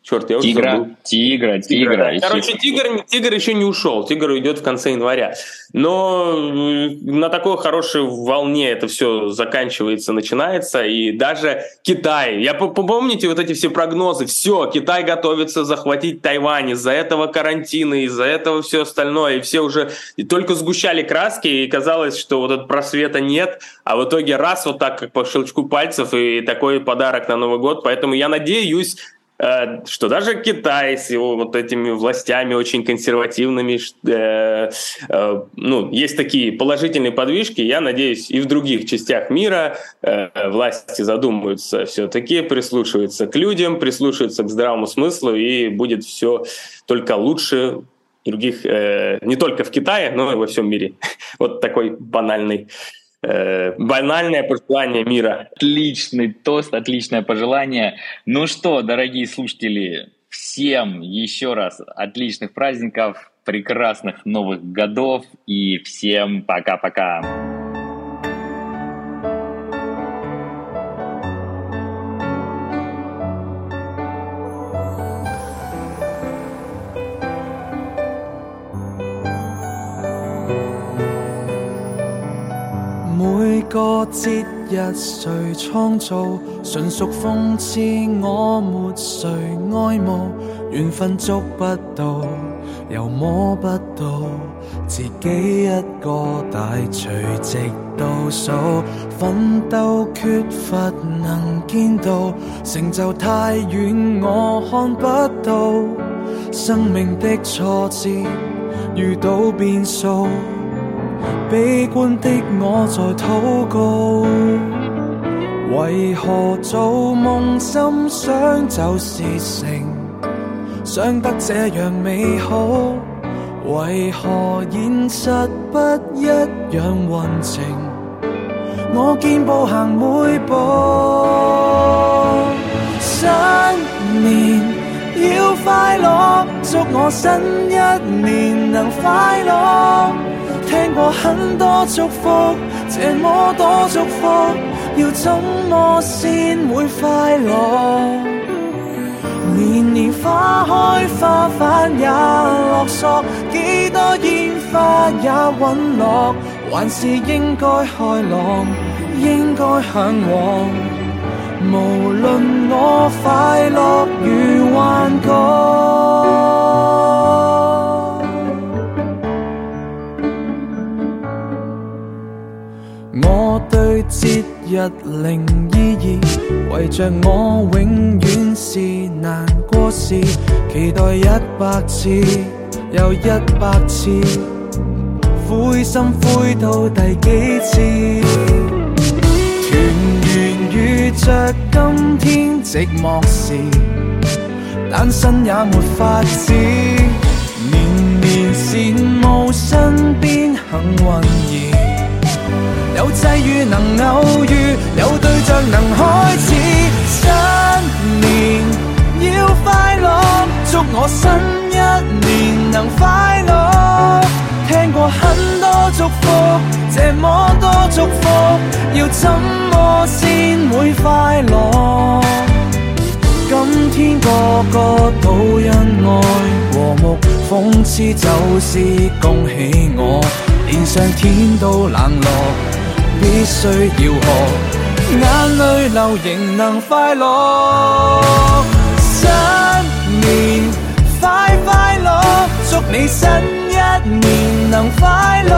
Черт, я тигра, уже забыл. Тигра, тигра. тигра. Короче, тигр, тигр еще не ушел. Тигр уйдет в конце января. Но на такой хорошей волне это все заканчивается, начинается. И даже Китай. Я помните вот эти все прогнозы? Все, Китай готовится захватить Тайвань из-за этого карантина, из-за этого все остальное. И все уже и только сгущали краски, и казалось, что вот этот просвета нет. А в итоге раз вот так, как по щелчку пальцев, и такой подарок на Новый год. Поэтому я надеюсь, что даже Китай с его вот этими властями очень консервативными, э, э, ну, есть такие положительные подвижки, я надеюсь, и в других частях мира власти задумаются все-таки, прислушиваются к людям, прислушиваются к здравому смыслу, и будет все только лучше других, не только в Китае, но и во всем мире. Вот такой банальный э, банальное пожелание мира. Отличный тост, отличное пожелание. Ну что, дорогие слушатели, всем еще раз отличных праздников, прекрасных новых годов и всем пока-пока. 個節日誰創造？純屬諷刺我沒誰愛慕，緣分捉不到，又摸不到，自己一個大隨直倒數，奮鬥缺乏能見到，成就太遠我看不到，生命的挫折遇到變數。悲觀的我在祷告，為何做夢心想就是成，想得這樣美好，為何現實不一樣運程？我見步行每步，新年要快樂，祝我新一年能快樂。聽過很多祝福，這麼多祝福，要怎麼先會快樂？年年花開花瓣也落索，幾多煙花也陨落，還是應該開朗，應該向往。無論我快樂與幻覺。節日零意義，圍着我永遠是難過事。期待一百次又一百次，灰心灰到第幾次？團圓遇着今天寂寞時，單身也没法子。年年羨慕身邊幸運兒。有際遇能偶遇，有對象能開始。新年要快樂，祝我新一年能快樂。聽過很多祝福，這麼多祝福，要怎麼先會快樂？今天個個都因愛和睦，諷刺就是恭喜我，連上天都冷落。必須要學，眼淚流仍能快樂。新年快快樂，祝你新一年能快樂。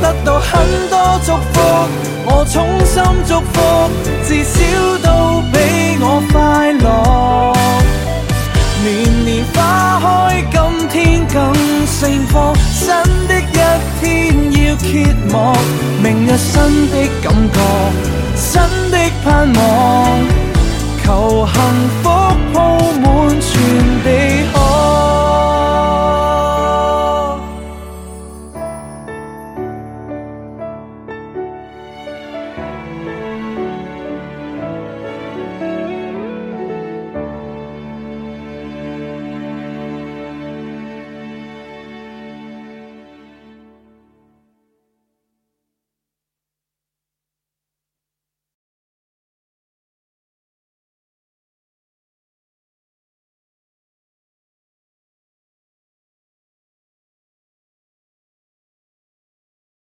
得到很多祝福，我衷心祝福，至少都比我快樂。年年花开今天更盛放。新的一天要揭幕明日新的感觉新的盼望求幸福铺满全地